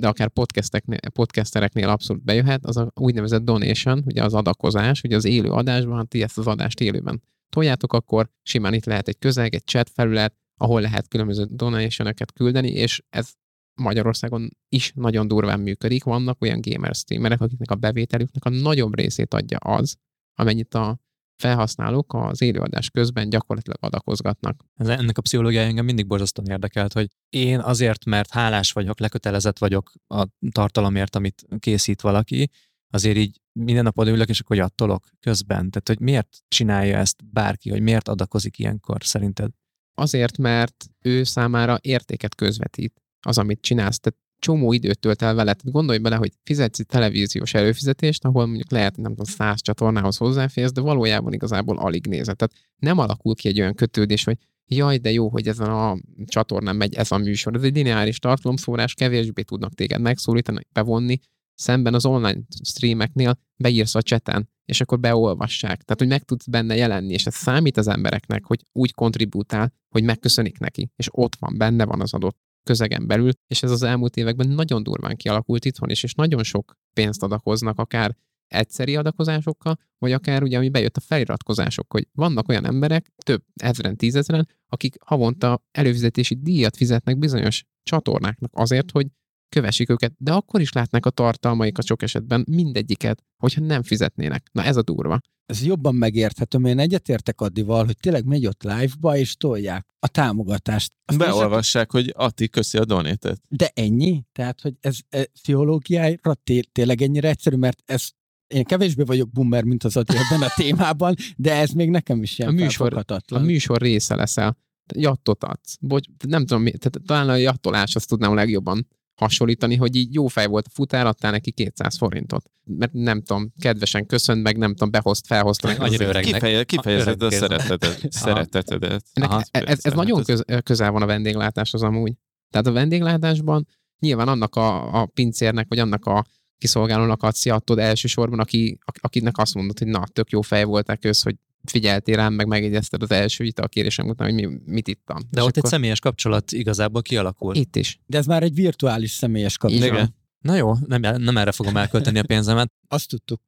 de akár podcasteknél, podcastereknél abszolút bejöhet, az a úgynevezett donation, ugye az adakozás, ugye az élő adásban, ha ti ezt az adást élőben toljátok, akkor simán itt lehet egy közeg, egy chat felület, ahol lehet különböző donationeket küldeni, és ez Magyarországon is nagyon durván működik. Vannak olyan gamer streamerek, akiknek a bevételüknek a nagyobb részét adja az, amennyit a felhasználók az élőadás közben gyakorlatilag adakozgatnak. Ez, ennek a pszichológiája engem mindig borzasztóan érdekelt, hogy én azért, mert hálás vagyok, lekötelezett vagyok a tartalomért, amit készít valaki, azért így minden nap odaülök, és akkor jattolok közben. Tehát, hogy miért csinálja ezt bárki, hogy miért adakozik ilyenkor szerinted? Azért, mert ő számára értéket közvetít az, amit csinálsz. Tehát csomó időt tölt el vele. Tehát gondolj bele, hogy fizetsz egy televíziós előfizetést, ahol mondjuk lehet, nem tudom, száz csatornához hozzáférsz, de valójában igazából alig nézed. Tehát nem alakul ki egy olyan kötődés, hogy jaj, de jó, hogy ezen a csatornán megy ez a műsor. Ez egy lineáris tartalomszórás, kevésbé tudnak téged megszólítani, bevonni, szemben az online streameknél beírsz a cseten, és akkor beolvassák. Tehát, hogy meg tudsz benne jelenni, és ez számít az embereknek, hogy úgy kontribútál, hogy megköszönik neki, és ott van, benne van az adott közegen belül, és ez az elmúlt években nagyon durván kialakult itthon is, és nagyon sok pénzt adakoznak, akár egyszeri adakozásokkal, vagy akár ugye, ami bejött a feliratkozások, hogy vannak olyan emberek, több ezren, tízezren, akik havonta előfizetési díjat fizetnek bizonyos csatornáknak azért, hogy kövessék őket, de akkor is látnak a tartalmaikat sok esetben mindegyiket, hogyha nem fizetnének. Na ez a durva. Ez jobban megérthető, én egyetértek Addival, hogy tényleg megy ott live-ba, és tolják a támogatást. Azt Beolvassák, hogy Ati, köszi a donétet. De ennyi? Tehát, hogy ez e, pszichológiára té- tényleg ennyire egyszerű, mert ez én kevésbé vagyok boomer, mint az Adi ebben a témában, de ez még nekem is ilyen A műsor-. A műsor része leszel. Jattot adsz. Bocs, nem tudom, mi- tehát talán a jattolás azt tudnám a legjobban hasonlítani, hogy így jó fej volt a futár, adtál neki 200 forintot. Mert nem tudom, kedvesen köszönt, meg nem tudom, behozt, felhozta. meg Annyira öregnek. Kifeje, kifejezed a kézzel. szeretetet, szeretetedet. Ennek, Aha, ez, ez, ez nagyon köz, közel van a vendéglátáshoz amúgy. Tehát a vendéglátásban nyilván annak a, a pincérnek, vagy annak a kiszolgálónak adsz attól elsősorban, aki, akinek azt mondod, hogy na, tök jó fej voltál köz, hogy figyeltél rám, meg megjegyezted az első italkérésem után, hogy mi, mit ittam. De És ott akkor... egy személyes kapcsolat igazából kialakul. Itt is. De ez már egy virtuális személyes kapcsolat. Igen. Na jó, nem, nem erre fogom elkölteni a pénzemet. Azt tudtuk.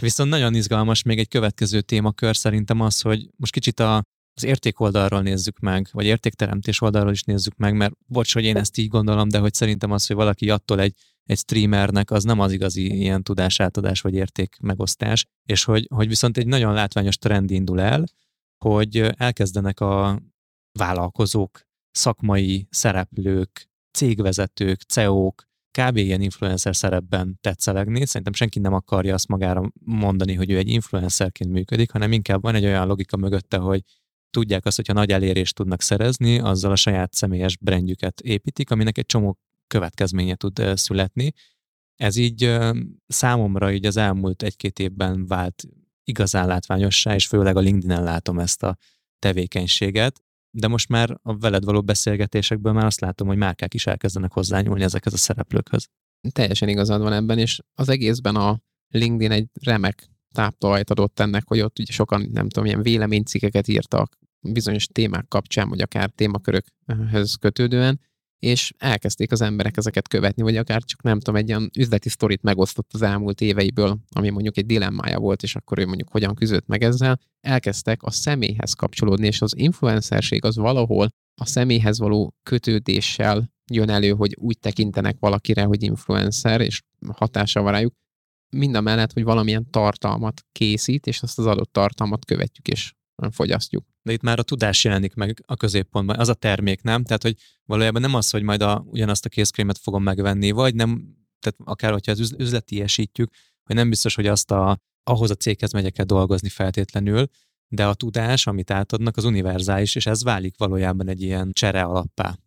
Viszont nagyon izgalmas még egy következő témakör szerintem az, hogy most kicsit a, az érték oldalról nézzük meg, vagy értékteremtés oldalról is nézzük meg, mert bocs, hogy én ezt így gondolom, de hogy szerintem az, hogy valaki attól egy, egy streamernek, az nem az igazi ilyen tudásátadás vagy érték megosztás, és hogy, hogy viszont egy nagyon látványos trend indul el, hogy elkezdenek a vállalkozók, szakmai szereplők, cégvezetők, CEO-k kb. ilyen influencer szerepben tetszelegni. Szerintem senki nem akarja azt magára mondani, hogy ő egy influencerként működik, hanem inkább van egy olyan logika mögötte, hogy tudják azt, hogyha nagy elérést tudnak szerezni, azzal a saját személyes brandjüket építik, aminek egy csomó következménye tud születni. Ez így számomra így az elmúlt egy-két évben vált igazán látványossá, és főleg a LinkedIn-en látom ezt a tevékenységet de most már a veled való beszélgetésekből már azt látom, hogy márkák is elkezdenek hozzányúlni ezekhez a szereplőkhöz. Teljesen igazad van ebben, és az egészben a LinkedIn egy remek táptalajt adott ennek, hogy ott ugye sokan, nem tudom, ilyen véleménycikkeket írtak bizonyos témák kapcsán, vagy akár témakörökhöz kötődően, és elkezdték az emberek ezeket követni, vagy akár csak nem tudom, egy ilyen üzleti sztorit megosztott az elmúlt éveiből, ami mondjuk egy dilemmája volt, és akkor ő mondjuk hogyan küzdött meg ezzel, elkezdtek a személyhez kapcsolódni, és az influencerség az valahol a személyhez való kötődéssel jön elő, hogy úgy tekintenek valakire, hogy influencer, és hatása van rájuk, mind a mellett, hogy valamilyen tartalmat készít, és azt az adott tartalmat követjük és fogyasztjuk de itt már a tudás jelenik meg a középpontban, az a termék, nem? Tehát, hogy valójában nem az, hogy majd a, ugyanazt a készkrémet fogom megvenni, vagy nem, tehát akár, hogyha az üzleti esítjük, hogy nem biztos, hogy azt a, ahhoz a céghez megyek el dolgozni feltétlenül, de a tudás, amit átadnak, az univerzális, és ez válik valójában egy ilyen csere alappá.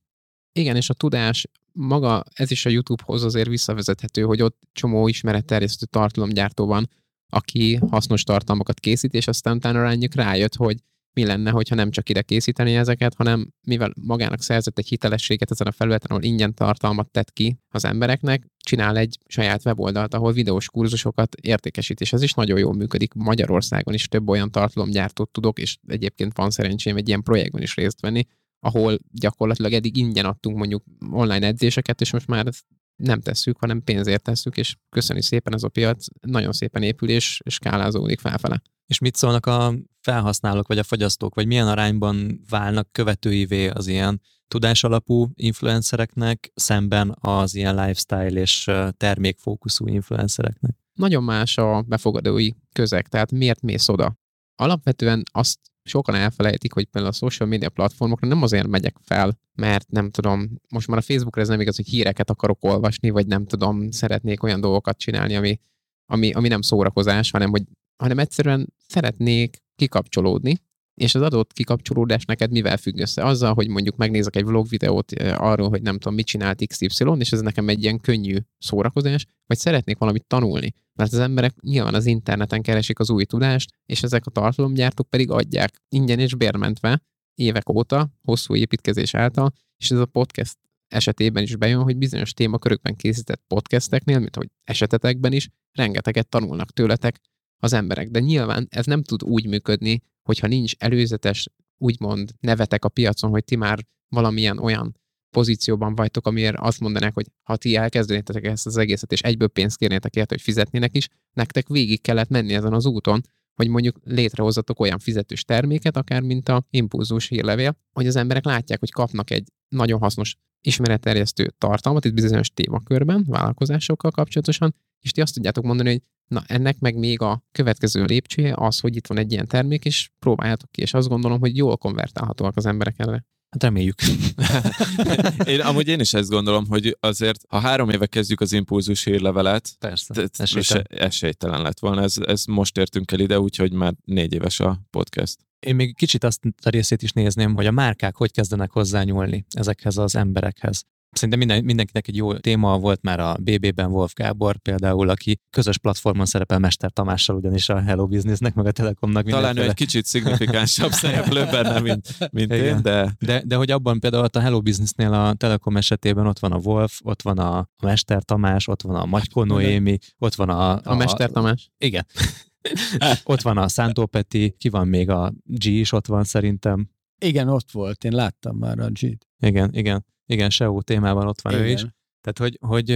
Igen, és a tudás maga, ez is a YouTube-hoz azért visszavezethető, hogy ott csomó ismeretterjesztő tartalomgyártó van, aki hasznos tartalmakat készít, és aztán utána rányuk rájött, hogy mi lenne, hogyha nem csak ide készíteni ezeket, hanem mivel magának szerzett egy hitelességet ezen a felületen, ahol ingyen tartalmat tett ki az embereknek, csinál egy saját weboldalt, ahol videós kurzusokat értékesít, és ez is nagyon jól működik. Magyarországon is több olyan tartalomgyártót tudok, és egyébként van szerencsém egy ilyen projektben is részt venni, ahol gyakorlatilag eddig ingyen adtunk mondjuk online edzéseket, és most már ezt nem tesszük, hanem pénzért tesszük, és köszöni szépen ez a piac, nagyon szépen épül és skálázódik felfele. És mit szólnak a felhasználók vagy a fogyasztók, vagy milyen arányban válnak követőivé az ilyen tudásalapú influencereknek szemben az ilyen lifestyle és termékfókuszú influencereknek? Nagyon más a befogadói közeg, tehát miért mész oda? Alapvetően azt sokan elfelejtik, hogy például a social media platformokra nem azért megyek fel, mert nem tudom, most már a Facebookra ez nem igaz, hogy híreket akarok olvasni, vagy nem tudom, szeretnék olyan dolgokat csinálni, ami, ami, ami nem szórakozás, hanem hogy hanem egyszerűen szeretnék kikapcsolódni, és az adott kikapcsolódás neked mivel függ össze? Azzal, hogy mondjuk megnézek egy vlog videót arról, hogy nem tudom, mit csinált XY, és ez nekem egy ilyen könnyű szórakozás, vagy szeretnék valamit tanulni. Mert az emberek nyilván az interneten keresik az új tudást, és ezek a tartalomgyártók pedig adják ingyen és bérmentve évek óta, hosszú építkezés által, és ez a podcast esetében is bejön, hogy bizonyos témakörökben készített podcasteknél, mint hogy esetetekben is, rengeteget tanulnak tőletek, az emberek. De nyilván ez nem tud úgy működni, hogyha nincs előzetes, úgymond nevetek a piacon, hogy ti már valamilyen olyan pozícióban vagytok, amiért azt mondanák, hogy ha ti elkezdenétek ezt az egészet, és egyből pénzt kérnétek érte, hogy fizetnének is, nektek végig kellett menni ezen az úton, hogy mondjuk létrehozzatok olyan fizetős terméket, akár mint a impulzus hírlevél, hogy az emberek látják, hogy kapnak egy nagyon hasznos ismeretterjesztő tartalmat itt bizonyos témakörben, vállalkozásokkal kapcsolatosan, és ti azt tudjátok mondani, hogy na ennek meg még a következő lépcsője az, hogy itt van egy ilyen termék, és próbáljátok ki, és azt gondolom, hogy jól konvertálhatóak az emberek erre. Hát reméljük. én, amúgy én is ezt gondolom, hogy azért, ha három éve kezdjük az impulzus hírlevelet, Persze, esélytelen. esélytelen lett volna. Ez, ez most értünk el ide, úgyhogy már négy éves a podcast. Én még kicsit azt a részét is nézném, hogy a márkák hogy kezdenek hozzányúlni ezekhez az emberekhez. Szerintem minden, mindenkinek egy jó téma volt már a BB-ben Wolf Gábor például, aki közös platformon szerepel Mester Tamással ugyanis a Hello Businessnek, meg a Telekomnak. Talán ő egy kicsit szignifikánsabb szereplő benne, mint, mint én, de... de... De hogy abban például a Hello Businessnél a Telekom esetében ott van a Wolf, ott van a Mester Tamás, ott van a Magyko Noémi, ott van a... A, a Mester Tamás. Igen. ott van a Szántó Peti, ki van még a G is ott van szerintem. Igen, ott volt, én láttam már a G-t. Igen, igen. Igen, SEO témában ott van Igen. ő is. Tehát, hogy, hogy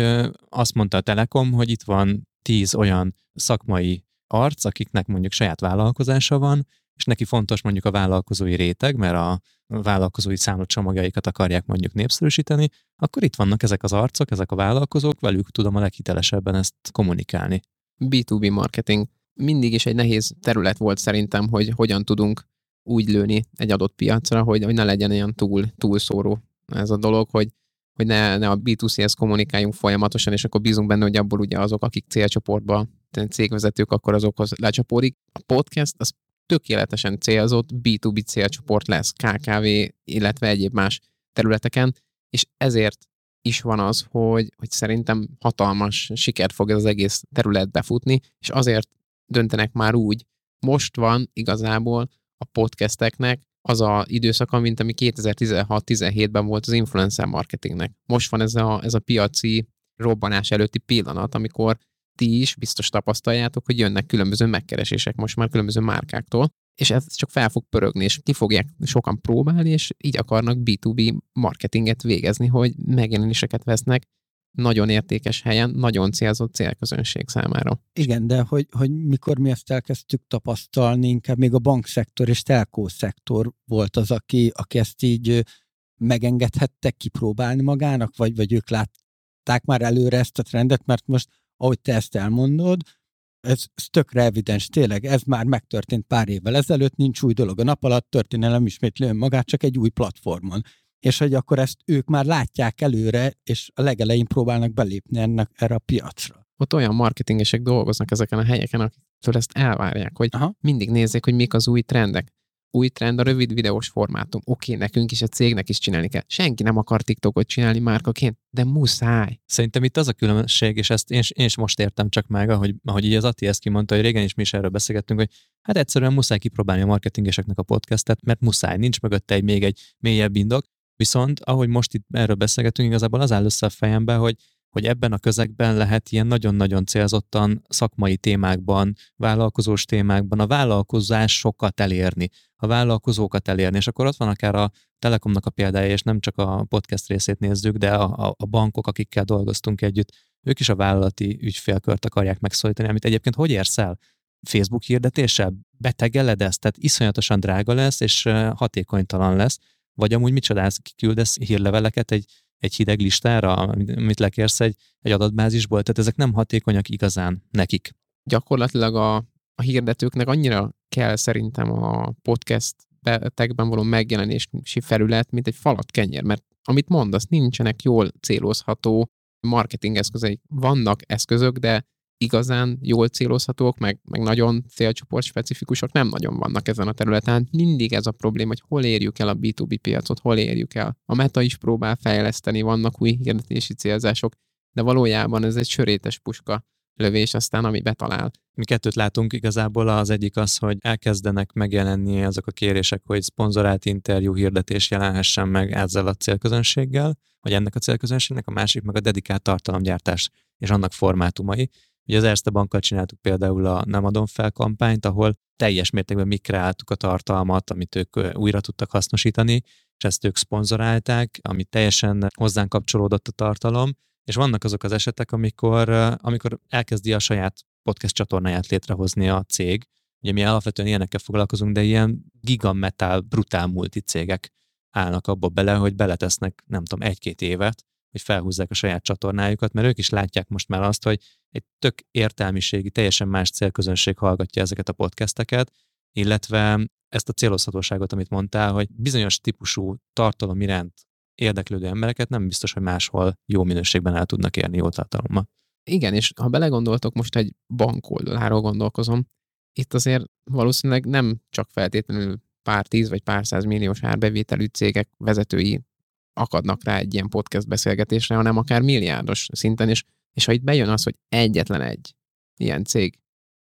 azt mondta a Telekom, hogy itt van tíz olyan szakmai arc, akiknek mondjuk saját vállalkozása van, és neki fontos mondjuk a vállalkozói réteg, mert a vállalkozói csomagjaikat akarják mondjuk népszerűsíteni, akkor itt vannak ezek az arcok, ezek a vállalkozók, velük tudom a leghitelesebben ezt kommunikálni. B2B marketing mindig is egy nehéz terület volt szerintem, hogy hogyan tudunk úgy lőni egy adott piacra, hogy, hogy ne legyen olyan túl, túlszóró ez a dolog, hogy, hogy ne, ne a B2C-hez kommunikáljunk folyamatosan, és akkor bízunk benne, hogy abból ugye azok, akik célcsoportba, cégvezetők, akkor azokhoz lecsapódik. A podcast az tökéletesen célzott B2B célcsoport lesz, KKV, illetve egyéb más területeken, és ezért is van az, hogy, hogy szerintem hatalmas sikert fog ez az egész terület befutni, és azért döntenek már úgy, most van igazából a podcasteknek az a időszaka, mint ami 2016-17-ben volt az influencer marketingnek. Most van ez a, ez a piaci robbanás előtti pillanat, amikor ti is biztos tapasztaljátok, hogy jönnek különböző megkeresések most már különböző márkáktól, és ez csak fel fog pörögni, és ki fogják sokan próbálni, és így akarnak B2B marketinget végezni, hogy megjelenéseket vesznek nagyon értékes helyen, nagyon célzott célközönség számára. Igen, de hogy, hogy mikor mi ezt elkezdtük tapasztalni, inkább még a bankszektor és telkó szektor volt az, aki, aki ezt így megengedhette kipróbálni magának, vagy, vagy ők látták már előre ezt a trendet, mert most, ahogy te ezt elmondod, ez, ez tökre evidens, tényleg, ez már megtörtént pár évvel ezelőtt, nincs új dolog a nap alatt, történelem ismétli magát, csak egy új platformon és hogy akkor ezt ők már látják előre, és a legelején próbálnak belépni ennek erre a piacra. Ott olyan marketingesek dolgoznak ezeken a helyeken, akiktől ezt elvárják, hogy Aha. mindig nézzék, hogy mik az új trendek. Új trend a rövid videós formátum. Oké, nekünk is, a cégnek is csinálni kell. Senki nem akar TikTokot csinálni márkaként, de muszáj. Szerintem itt az a különbség, és ezt én, én is most értem csak meg, ahogy, ahogy így az Ati ezt kimondta, hogy régen is mi is erről beszélgettünk, hogy hát egyszerűen muszáj kipróbálni a marketingeseknek a podcastet, mert muszáj, nincs mögötte egy még egy mélyebb indok, Viszont, ahogy most itt erről beszélgetünk, igazából az áll össze a fejembe, hogy, hogy ebben a közegben lehet ilyen nagyon-nagyon célzottan szakmai témákban, vállalkozós témákban a vállalkozásokat elérni, a vállalkozókat elérni, és akkor ott van akár a Telekomnak a példája, és nem csak a podcast részét nézzük, de a, a, a bankok, akikkel dolgoztunk együtt, ők is a vállalati ügyfélkört akarják megszólítani, amit egyébként hogy érsz el? Facebook hirdetése? Betegeled ezt? Tehát iszonyatosan drága lesz, és hatékonytalan lesz vagy amúgy mit csodálsz, kiküldesz hírleveleket egy, egy hideg listára, amit lekérsz egy, egy adatbázisból, tehát ezek nem hatékonyak igazán nekik. Gyakorlatilag a, a hirdetőknek annyira kell szerintem a podcast betekben való megjelenési felület, mint egy falat kenyér, mert amit mondasz, nincsenek jól célozható marketing eszközei. Vannak eszközök, de igazán jól célozhatók, meg, meg nagyon célcsoport specifikusok nem nagyon vannak ezen a területen. Mindig ez a probléma, hogy hol érjük el a B2B piacot, hol érjük el. A Meta is próbál fejleszteni, vannak új hirdetési célzások, de valójában ez egy sörétes puska lövés aztán, ami betalál. Mi kettőt látunk igazából, az egyik az, hogy elkezdenek megjelenni azok a kérések, hogy szponzorált interjú hirdetés jelenhessen meg ezzel a célközönséggel, vagy ennek a célközönségnek, a másik meg a dedikált tartalomgyártás és annak formátumai. Ugye az Erste Bankkal csináltuk például a Nem adom fel kampányt, ahol teljes mértékben mi kreáltuk a tartalmat, amit ők újra tudtak hasznosítani, és ezt ők szponzorálták, ami teljesen hozzánk kapcsolódott a tartalom, és vannak azok az esetek, amikor, amikor elkezdi a saját podcast csatornáját létrehozni a cég. Ugye mi alapvetően ilyenekkel foglalkozunk, de ilyen gigametál, brutál multi cégek állnak abba bele, hogy beletesznek, nem tudom, egy-két évet, hogy felhúzzák a saját csatornájukat, mert ők is látják most már azt, hogy egy tök értelmiségi, teljesen más célközönség hallgatja ezeket a podcasteket, illetve ezt a célozhatóságot, amit mondtál, hogy bizonyos típusú tartalom iránt érdeklődő embereket nem biztos, hogy máshol jó minőségben el tudnak érni jó tartalommal. Igen, és ha belegondoltok, most egy bank oldaláról gondolkozom, itt azért valószínűleg nem csak feltétlenül pár tíz vagy pár száz milliós árbevételű cégek vezetői akadnak rá egy ilyen podcast beszélgetésre, hanem akár milliárdos szinten, és, és ha itt bejön az, hogy egyetlen egy ilyen cég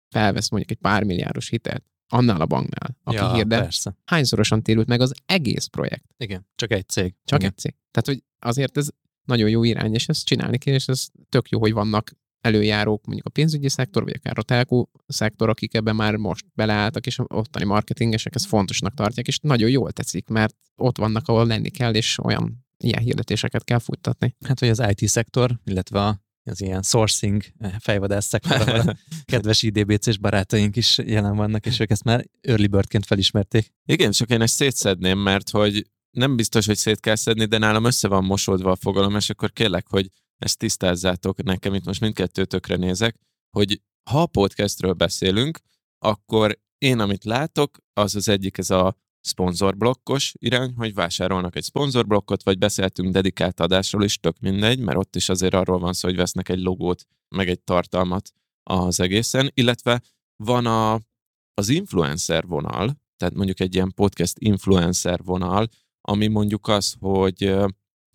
felvesz mondjuk egy pár milliárdos hitelt, annál a banknál, aki ja, hirdet, Persze. hányszorosan térült meg az egész projekt? Igen, csak egy cég. Csak Igen. egy cég. Tehát, hogy azért ez nagyon jó irány, és ezt csinálni kell, és ez tök jó, hogy vannak előjárók, mondjuk a pénzügyi szektor, vagy akár a telkó szektor, akik ebben már most beleálltak, és ottani marketingesek ezt fontosnak tartják, és nagyon jól tetszik, mert ott vannak, ahol lenni kell, és olyan ilyen hirdetéseket kell futtatni. Hát, hogy az IT szektor, illetve a az ilyen sourcing eh, fejvadász szektor, ahol a kedves IDBC-s barátaink is jelen vannak, és ők ezt már early birdként felismerték. Igen, csak én ezt szétszedném, mert hogy nem biztos, hogy szét kell szedni, de nálam össze van mosódva a fogalom, és akkor kérlek, hogy ezt tisztázzátok nekem, itt most mindkettőtökre nézek, hogy ha a podcastről beszélünk, akkor én, amit látok, az az egyik, ez a szponzorblokkos irány, hogy vásárolnak egy szponzorblokkot, vagy beszéltünk dedikált adásról is, tök mindegy, mert ott is azért arról van szó, hogy vesznek egy logót, meg egy tartalmat az egészen, illetve van a, az influencer vonal, tehát mondjuk egy ilyen podcast influencer vonal, ami mondjuk az, hogy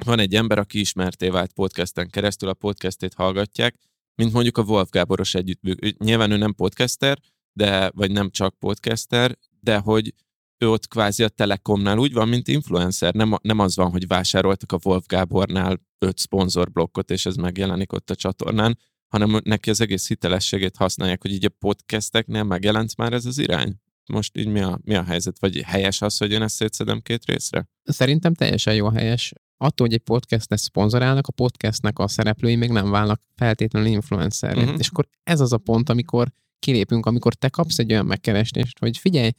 van egy ember, aki ismerté vált podcasten keresztül, a podcastét hallgatják, mint mondjuk a Wolf Gáboros együtt. Nyilván ő nem podcaster, de, vagy nem csak podcaster, de hogy ő ott kvázi a Telekomnál úgy van, mint influencer. Nem, nem az van, hogy vásároltak a Wolf Gábornál öt szponzorblokkot, és ez megjelenik ott a csatornán, hanem neki az egész hitelességét használják, hogy így a podcasteknél megjelent már ez az irány. Most így mi a, mi a helyzet? Vagy helyes az, hogy én ezt szétszedem két részre? Szerintem teljesen jó helyes. Attól, hogy egy podcastet szponzorálnak, a podcastnek a szereplői még nem válnak feltétlenül influencer. Uh-huh. És akkor ez az a pont, amikor kilépünk, amikor te kapsz egy olyan megkeresést, hogy figyelj,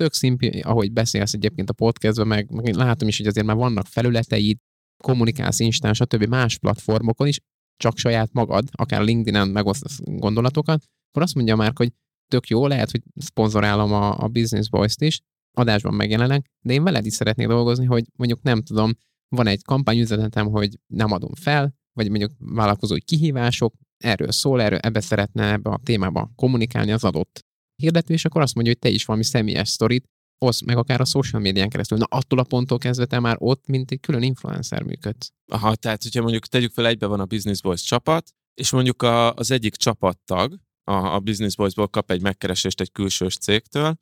tök szimpi, ahogy beszélsz egyébként a podcastben, meg, meg látom is, hogy azért már vannak felületeid, kommunikálsz Instán, stb. más platformokon is, csak saját magad, akár LinkedIn-en megosztasz gondolatokat, akkor azt mondja már, hogy tök jó, lehet, hogy szponzorálom a, a Business Boys-t is, adásban megjelenek, de én veled is szeretnék dolgozni, hogy mondjuk nem tudom, van egy kampányüzenetem, hogy nem adom fel, vagy mondjuk vállalkozói kihívások, erről szól, erről ebbe szeretne ebbe a témába kommunikálni az adott hirdető, és akkor azt mondja, hogy te is valami személyes sztorit, osz meg akár a social médián keresztül. Na attól a ponttól kezdve te már ott, mint egy külön influencer működsz. Aha, tehát hogyha mondjuk tegyük fel, egybe van a Business Boys csapat, és mondjuk a, az egyik csapattag, a, a Business Boysból kap egy megkeresést egy külsős cégtől,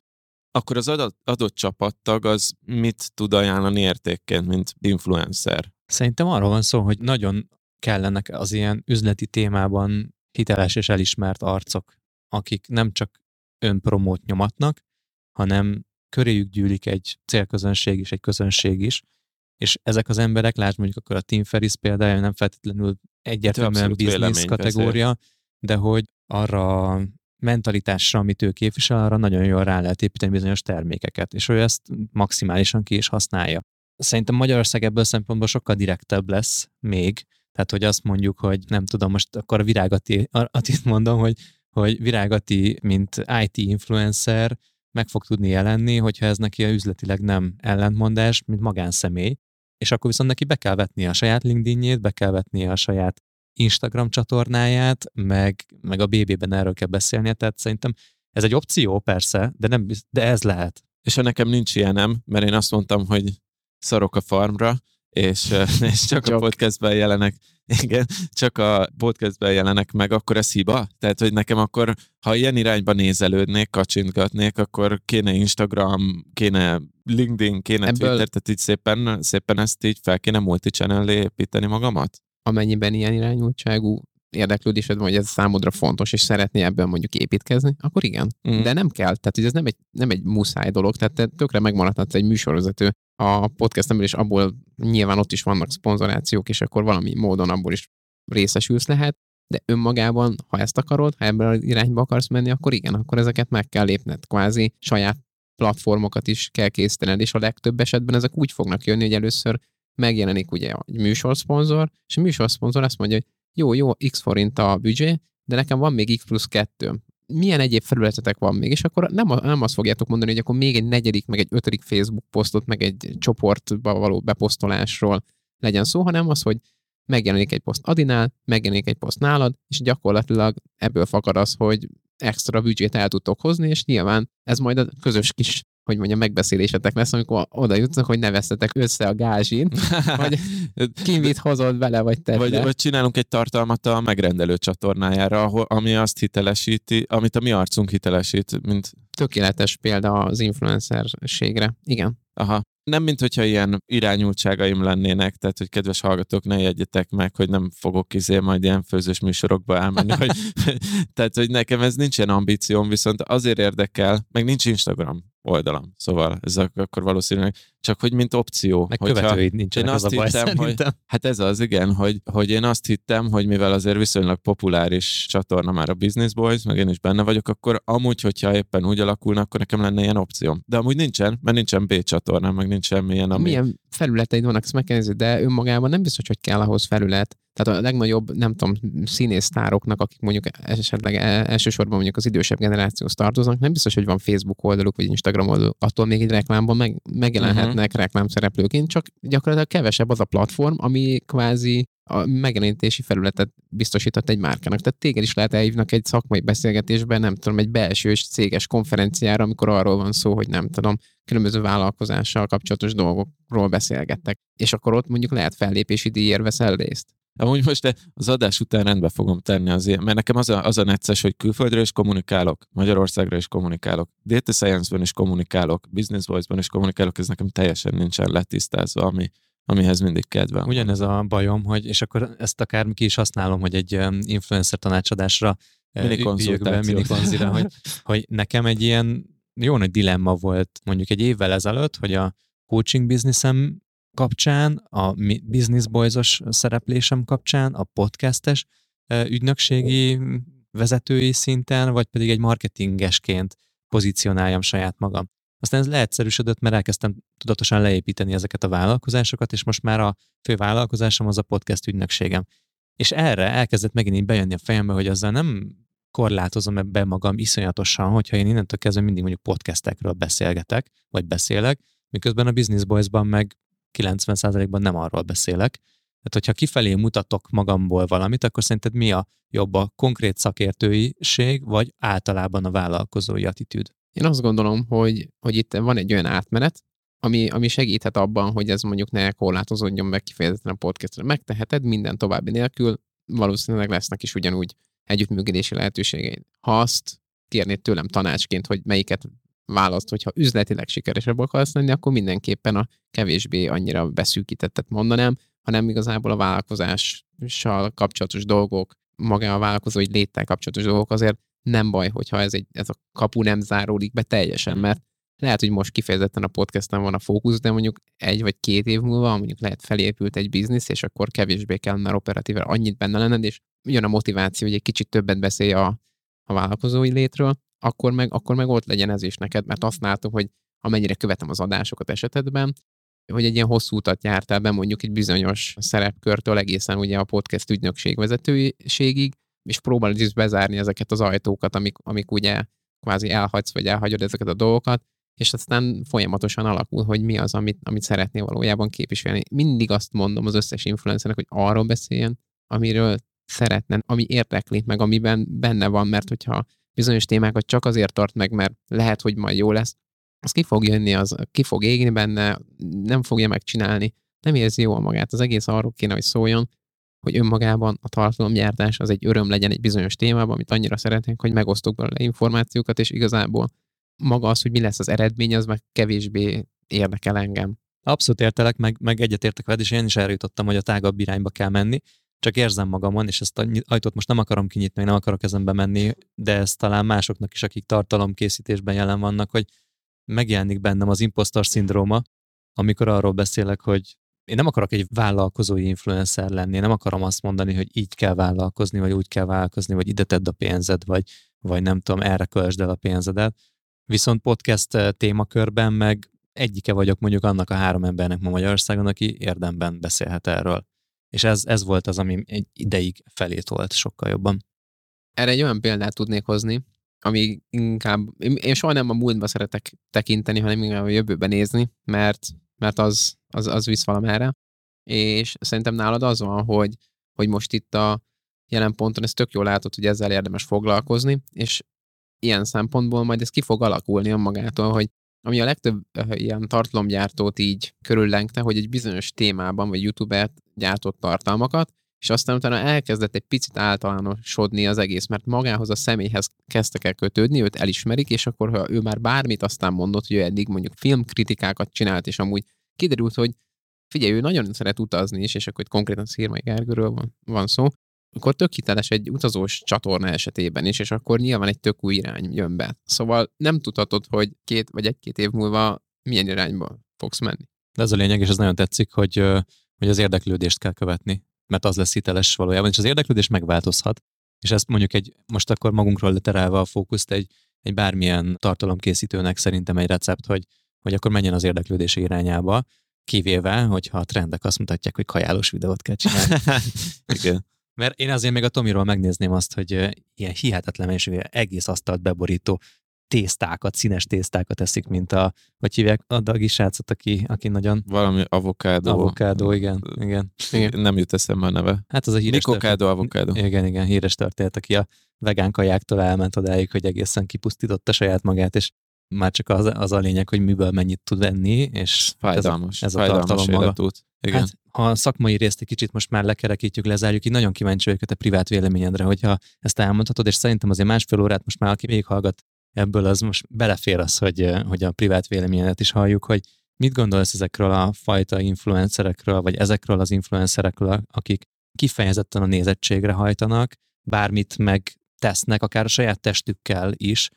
akkor az adott, adott csapattag az mit tud ajánlani értékként, mint influencer? Szerintem arról van szó, hogy nagyon kellenek az ilyen üzleti témában hiteles és elismert arcok, akik nem csak önpromót nyomatnak, hanem köréjük gyűlik egy célközönség is, egy közönség is, és ezek az emberek, lásd mondjuk akkor a Tim Ferris példája, nem feltétlenül egyértelműen biznisz kategória, de hogy arra a mentalitásra, amit ő képvisel, arra nagyon jól rá lehet építeni bizonyos termékeket, és ő ezt maximálisan ki is használja. Szerintem Magyarország ebből szempontból sokkal direktebb lesz még, tehát hogy azt mondjuk, hogy nem tudom, most akkor a virágati, Atit mondom, hogy, hogy virágati, mint IT influencer meg fog tudni jelenni, hogyha ez neki a üzletileg nem ellentmondás, mint magánszemély, és akkor viszont neki be kell vetni a saját LinkedInjét, be kell vetni a saját Instagram csatornáját, meg, meg a BB-ben erről kell beszélnie, tehát szerintem ez egy opció persze, de, nem, de ez lehet. És ha nekem nincs ilyenem, mert én azt mondtam, hogy szarok a farmra, és, és csak a podcastben jelenek, igen, csak a podcastben jelenek meg, akkor ez hiba? Tehát, hogy nekem akkor, ha ilyen irányba nézelődnék, kacsintgatnék, akkor kéne Instagram, kéne LinkedIn, kéne Ebből... Twitter, tehát így szépen, szépen ezt így fel kéne multichannel építeni magamat? Amennyiben ilyen irányultságú érdeklődésed van, hogy ez számodra fontos, és szeretné ebben mondjuk építkezni, akkor igen. Mm. De nem kell, tehát ez nem egy, nem egy muszáj dolog, tehát te tökre megmaradhatsz egy műsorvezető a podcastemben, és abból nyilván ott is vannak szponzorációk, és akkor valami módon abból is részesülsz lehet, de önmagában, ha ezt akarod, ha ebben az irányba akarsz menni, akkor igen, akkor ezeket meg kell lépned, kvázi saját platformokat is kell készítened, és a legtöbb esetben ezek úgy fognak jönni, hogy először megjelenik ugye egy műsorszponzor, és a műsorszponzor azt mondja, hogy jó, jó, x forint a büdzsé, de nekem van még x plusz kettő. Milyen egyéb felületetek van még? És akkor nem, nem azt fogjátok mondani, hogy akkor még egy negyedik, meg egy ötödik Facebook posztot, meg egy csoportba való beposztolásról legyen szó, hanem az, hogy megjelenik egy poszt Adinál, megjelenik egy poszt nálad, és gyakorlatilag ebből fakad az, hogy extra büdzsét el tudtok hozni, és nyilván ez majd a közös kis hogy mondjam, megbeszélésetek lesz, amikor oda jutnak, hogy ne vesztetek össze a gázsin, vagy ki mit hozott bele, vagy te. Vagy, vagy csinálunk egy tartalmat a megrendelő csatornájára, ahol, ami azt hitelesíti, amit a mi arcunk hitelesít, mint... Tökéletes példa az influencerségre. Igen. Aha. Nem, mint hogyha ilyen irányultságaim lennének, tehát, hogy kedves hallgatók, ne jegyetek meg, hogy nem fogok izé majd ilyen főzős műsorokba elmenni, hogy, tehát, hogy nekem ez nincs ilyen ambícióm, viszont azért érdekel, meg nincs Instagram oldalam, szóval ez akkor valószínűleg csak hogy mint opció. Meg követőid nincsenek, én azt az a baj, hittem, hogy. Hát ez az, igen, hogy, hogy én azt hittem, hogy mivel azért viszonylag populáris csatorna már a Business Boys, meg én is benne vagyok, akkor amúgy, hogyha éppen úgy alakulna, akkor nekem lenne ilyen opcióm. De amúgy nincsen, mert nincsen B csatorna, meg nincs semmilyen, ami... Milyen felületeid vannak, ezt megkérdezni, de önmagában nem biztos, hogy kell ahhoz felület. Tehát a legnagyobb, nem tudom, színésztároknak, akik mondjuk esetleg e- elsősorban mondjuk az idősebb generációhoz tartoznak, nem biztos, hogy van Facebook oldaluk vagy Instagram oldaluk, attól még egy reklámban meg, megjelenhetnek uh-huh. reklámszereplőként, csak gyakorlatilag kevesebb az a platform, ami kvázi a megjelenítési felületet biztosított egy márkának. Tehát téged is lehet elhívnak egy szakmai beszélgetésben, nem tudom, egy belső céges konferenciára, amikor arról van szó, hogy nem tudom, különböző vállalkozással kapcsolatos dolgokról beszélgettek. És akkor ott mondjuk lehet fellépési díjért veszel részt. Amúgy most az adás után rendbe fogom tenni az ilyen, mert nekem az a, az a necces, hogy külföldről is kommunikálok, Magyarországra is kommunikálok, Data Science-ben is kommunikálok, Business Voice-ban is kommunikálok, ez nekem teljesen nincsen letisztázva, ami, amihez mindig kedvem. Ugyanez a bajom, hogy, és akkor ezt akár ki is használom, hogy egy um, influencer tanácsadásra uh, Mini üljök be, konzultáció. mini konzira, hogy, hogy nekem egy ilyen jó nagy dilemma volt mondjuk egy évvel ezelőtt, hogy a coaching bizniszem kapcsán, a Business Boys-os szereplésem kapcsán, a podcastes ügynökségi vezetői szinten, vagy pedig egy marketingesként pozícionáljam saját magam. Aztán ez leegyszerűsödött, mert elkezdtem tudatosan leépíteni ezeket a vállalkozásokat, és most már a fő vállalkozásom az a podcast ügynökségem. És erre elkezdett megint így bejönni a fejembe, hogy azzal nem korlátozom ebbe magam iszonyatosan, hogyha én innentől kezdve mindig mondjuk podcastekről beszélgetek, vagy beszélek, miközben a Business Boys-ban meg 90%-ban nem arról beszélek. Tehát, hogyha kifelé mutatok magamból valamit, akkor szerinted mi a jobb a konkrét szakértőiség, vagy általában a vállalkozói attitűd? Én azt gondolom, hogy, hogy itt van egy olyan átmenet, ami, ami segíthet abban, hogy ez mondjuk ne korlátozódjon meg kifejezetten a podcastra. Megteheted minden további nélkül, valószínűleg lesznek is ugyanúgy együttműködési lehetőségeid. Ha azt kérnéd tőlem tanácsként, hogy melyiket választ, hogyha üzletileg sikeresebb akarsz lenni, akkor mindenképpen a kevésbé annyira beszűkítettet mondanám, hanem igazából a vállalkozással kapcsolatos dolgok, maga a vállalkozói léttel kapcsolatos dolgok azért nem baj, hogyha ez, egy, ez a kapu nem záródik be teljesen, mert lehet, hogy most kifejezetten a podcasten van a fókusz, de mondjuk egy vagy két év múlva mondjuk lehet felépült egy biznisz, és akkor kevésbé kell már operatíve annyit benne lenned, és jön a motiváció, hogy egy kicsit többet beszélj a, a vállalkozói létről, akkor meg, akkor meg ott legyen ez is neked, mert azt látom, hogy amennyire követem az adásokat esetedben, hogy egy ilyen hosszú utat jártál be mondjuk egy bizonyos szerepkörtől egészen ugye a podcast ügynökség vezetőségig, és próbálod is bezárni ezeket az ajtókat, amik, amik ugye kvázi elhagysz, vagy elhagyod ezeket a dolgokat, és aztán folyamatosan alakul, hogy mi az, amit, amit szeretnél valójában képviselni. Mindig azt mondom az összes influencernek, hogy arról beszéljen, amiről szeretne, ami érdekli, meg amiben benne van, mert hogyha bizonyos témákat csak azért tart meg, mert lehet, hogy majd jó lesz, az ki fog jönni, az ki fog égni benne, nem fogja megcsinálni, nem érzi jól magát. Az egész arról kéne, hogy szóljon, hogy önmagában a tartalomgyártás az egy öröm legyen egy bizonyos témában, amit annyira szeretnénk, hogy megosztok belőle információkat, és igazából maga az, hogy mi lesz az eredmény, az meg kevésbé érdekel engem. Abszolút értelek, meg, meg egyetértek veled, és én is erre jutottam, hogy a tágabb irányba kell menni, csak érzem magamon, és ezt a ajtót most nem akarom kinyitni, nem akarok ezenbe menni, de ez talán másoknak is, akik tartalomkészítésben jelen vannak, hogy megjelenik bennem az impostor szindróma, amikor arról beszélek, hogy én nem akarok egy vállalkozói influencer lenni, én nem akarom azt mondani, hogy így kell vállalkozni, vagy úgy kell vállalkozni, vagy ide tedd a pénzed, vagy, vagy nem tudom, erre költsd el a pénzedet. Viszont podcast eh, témakörben meg egyike vagyok mondjuk annak a három embernek ma Magyarországon, aki érdemben beszélhet erről. És ez, ez volt az, ami egy ideig felé volt sokkal jobban. Erre egy olyan példát tudnék hozni, ami inkább, én soha nem a múltba szeretek tekinteni, hanem inkább a jövőbe nézni, mert, mert az, az, az visz valamerre. És szerintem nálad az van, hogy, hogy most itt a jelen ponton ez tök jól látod, hogy ezzel érdemes foglalkozni, és ilyen szempontból majd ez ki fog alakulni önmagától, hogy ami a legtöbb ilyen tartalomgyártót így körüllengte, hogy egy bizonyos témában, vagy YouTube-et gyártott tartalmakat, és aztán utána elkezdett egy picit általánosodni az egész, mert magához a személyhez kezdtek el kötődni, őt elismerik, és akkor ha ő már bármit aztán mondott, hogy ő eddig mondjuk filmkritikákat csinált, és amúgy kiderült, hogy figyelj, ő nagyon szeret utazni is, és akkor itt konkrétan Szirmai Gergőről van, van szó, akkor tök hiteles egy utazós csatorna esetében is, és akkor nyilván egy tök új irány jön be. Szóval nem tudhatod, hogy két vagy egy-két év múlva milyen irányba fogsz menni. De ez a lényeg, és ez nagyon tetszik, hogy, hogy az érdeklődést kell követni, mert az lesz hiteles valójában, és az érdeklődés megváltozhat. És ezt mondjuk egy, most akkor magunkról leterelve a fókuszt egy, egy bármilyen tartalomkészítőnek szerintem egy recept, hogy, hogy akkor menjen az érdeklődés irányába, kivéve, hogyha a trendek azt mutatják, hogy kajálós videót kell csinálni. Igen. Mert én azért még a Tomiról megnézném azt, hogy ilyen hihetetlen mennyiségű egész asztalt beborító tésztákat, színes tésztákat eszik, mint a, hogy hívják a dagi srácot, aki, aki nagyon... Valami avokádó. Avokádó, igen, igen. igen. Nem jut eszembe a neve. Hát az a híres... Mikokádó, avokádó. Igen, igen, híres történet, aki a vegán kajáktól elment odáig, hogy egészen kipusztította saját magát, és már csak az, az a lényeg, hogy miből mennyit tud venni, és fájdalmas, ez a, ez a fájdalmas tartalom maga. Igen. Hát, ha a szakmai részt egy kicsit most már lekerekítjük, lezárjuk, így nagyon kíváncsi vagyok a te privát véleményedre, hogyha ezt elmondhatod, és szerintem azért másfél órát most már, aki végighallgat ebből, az most belefér az, hogy, hogy a privát véleményedet is halljuk, hogy mit gondolsz ezekről a fajta influencerekről, vagy ezekről az influencerekről, akik kifejezetten a nézettségre hajtanak, bármit meg tesznek, akár a saját testükkel is,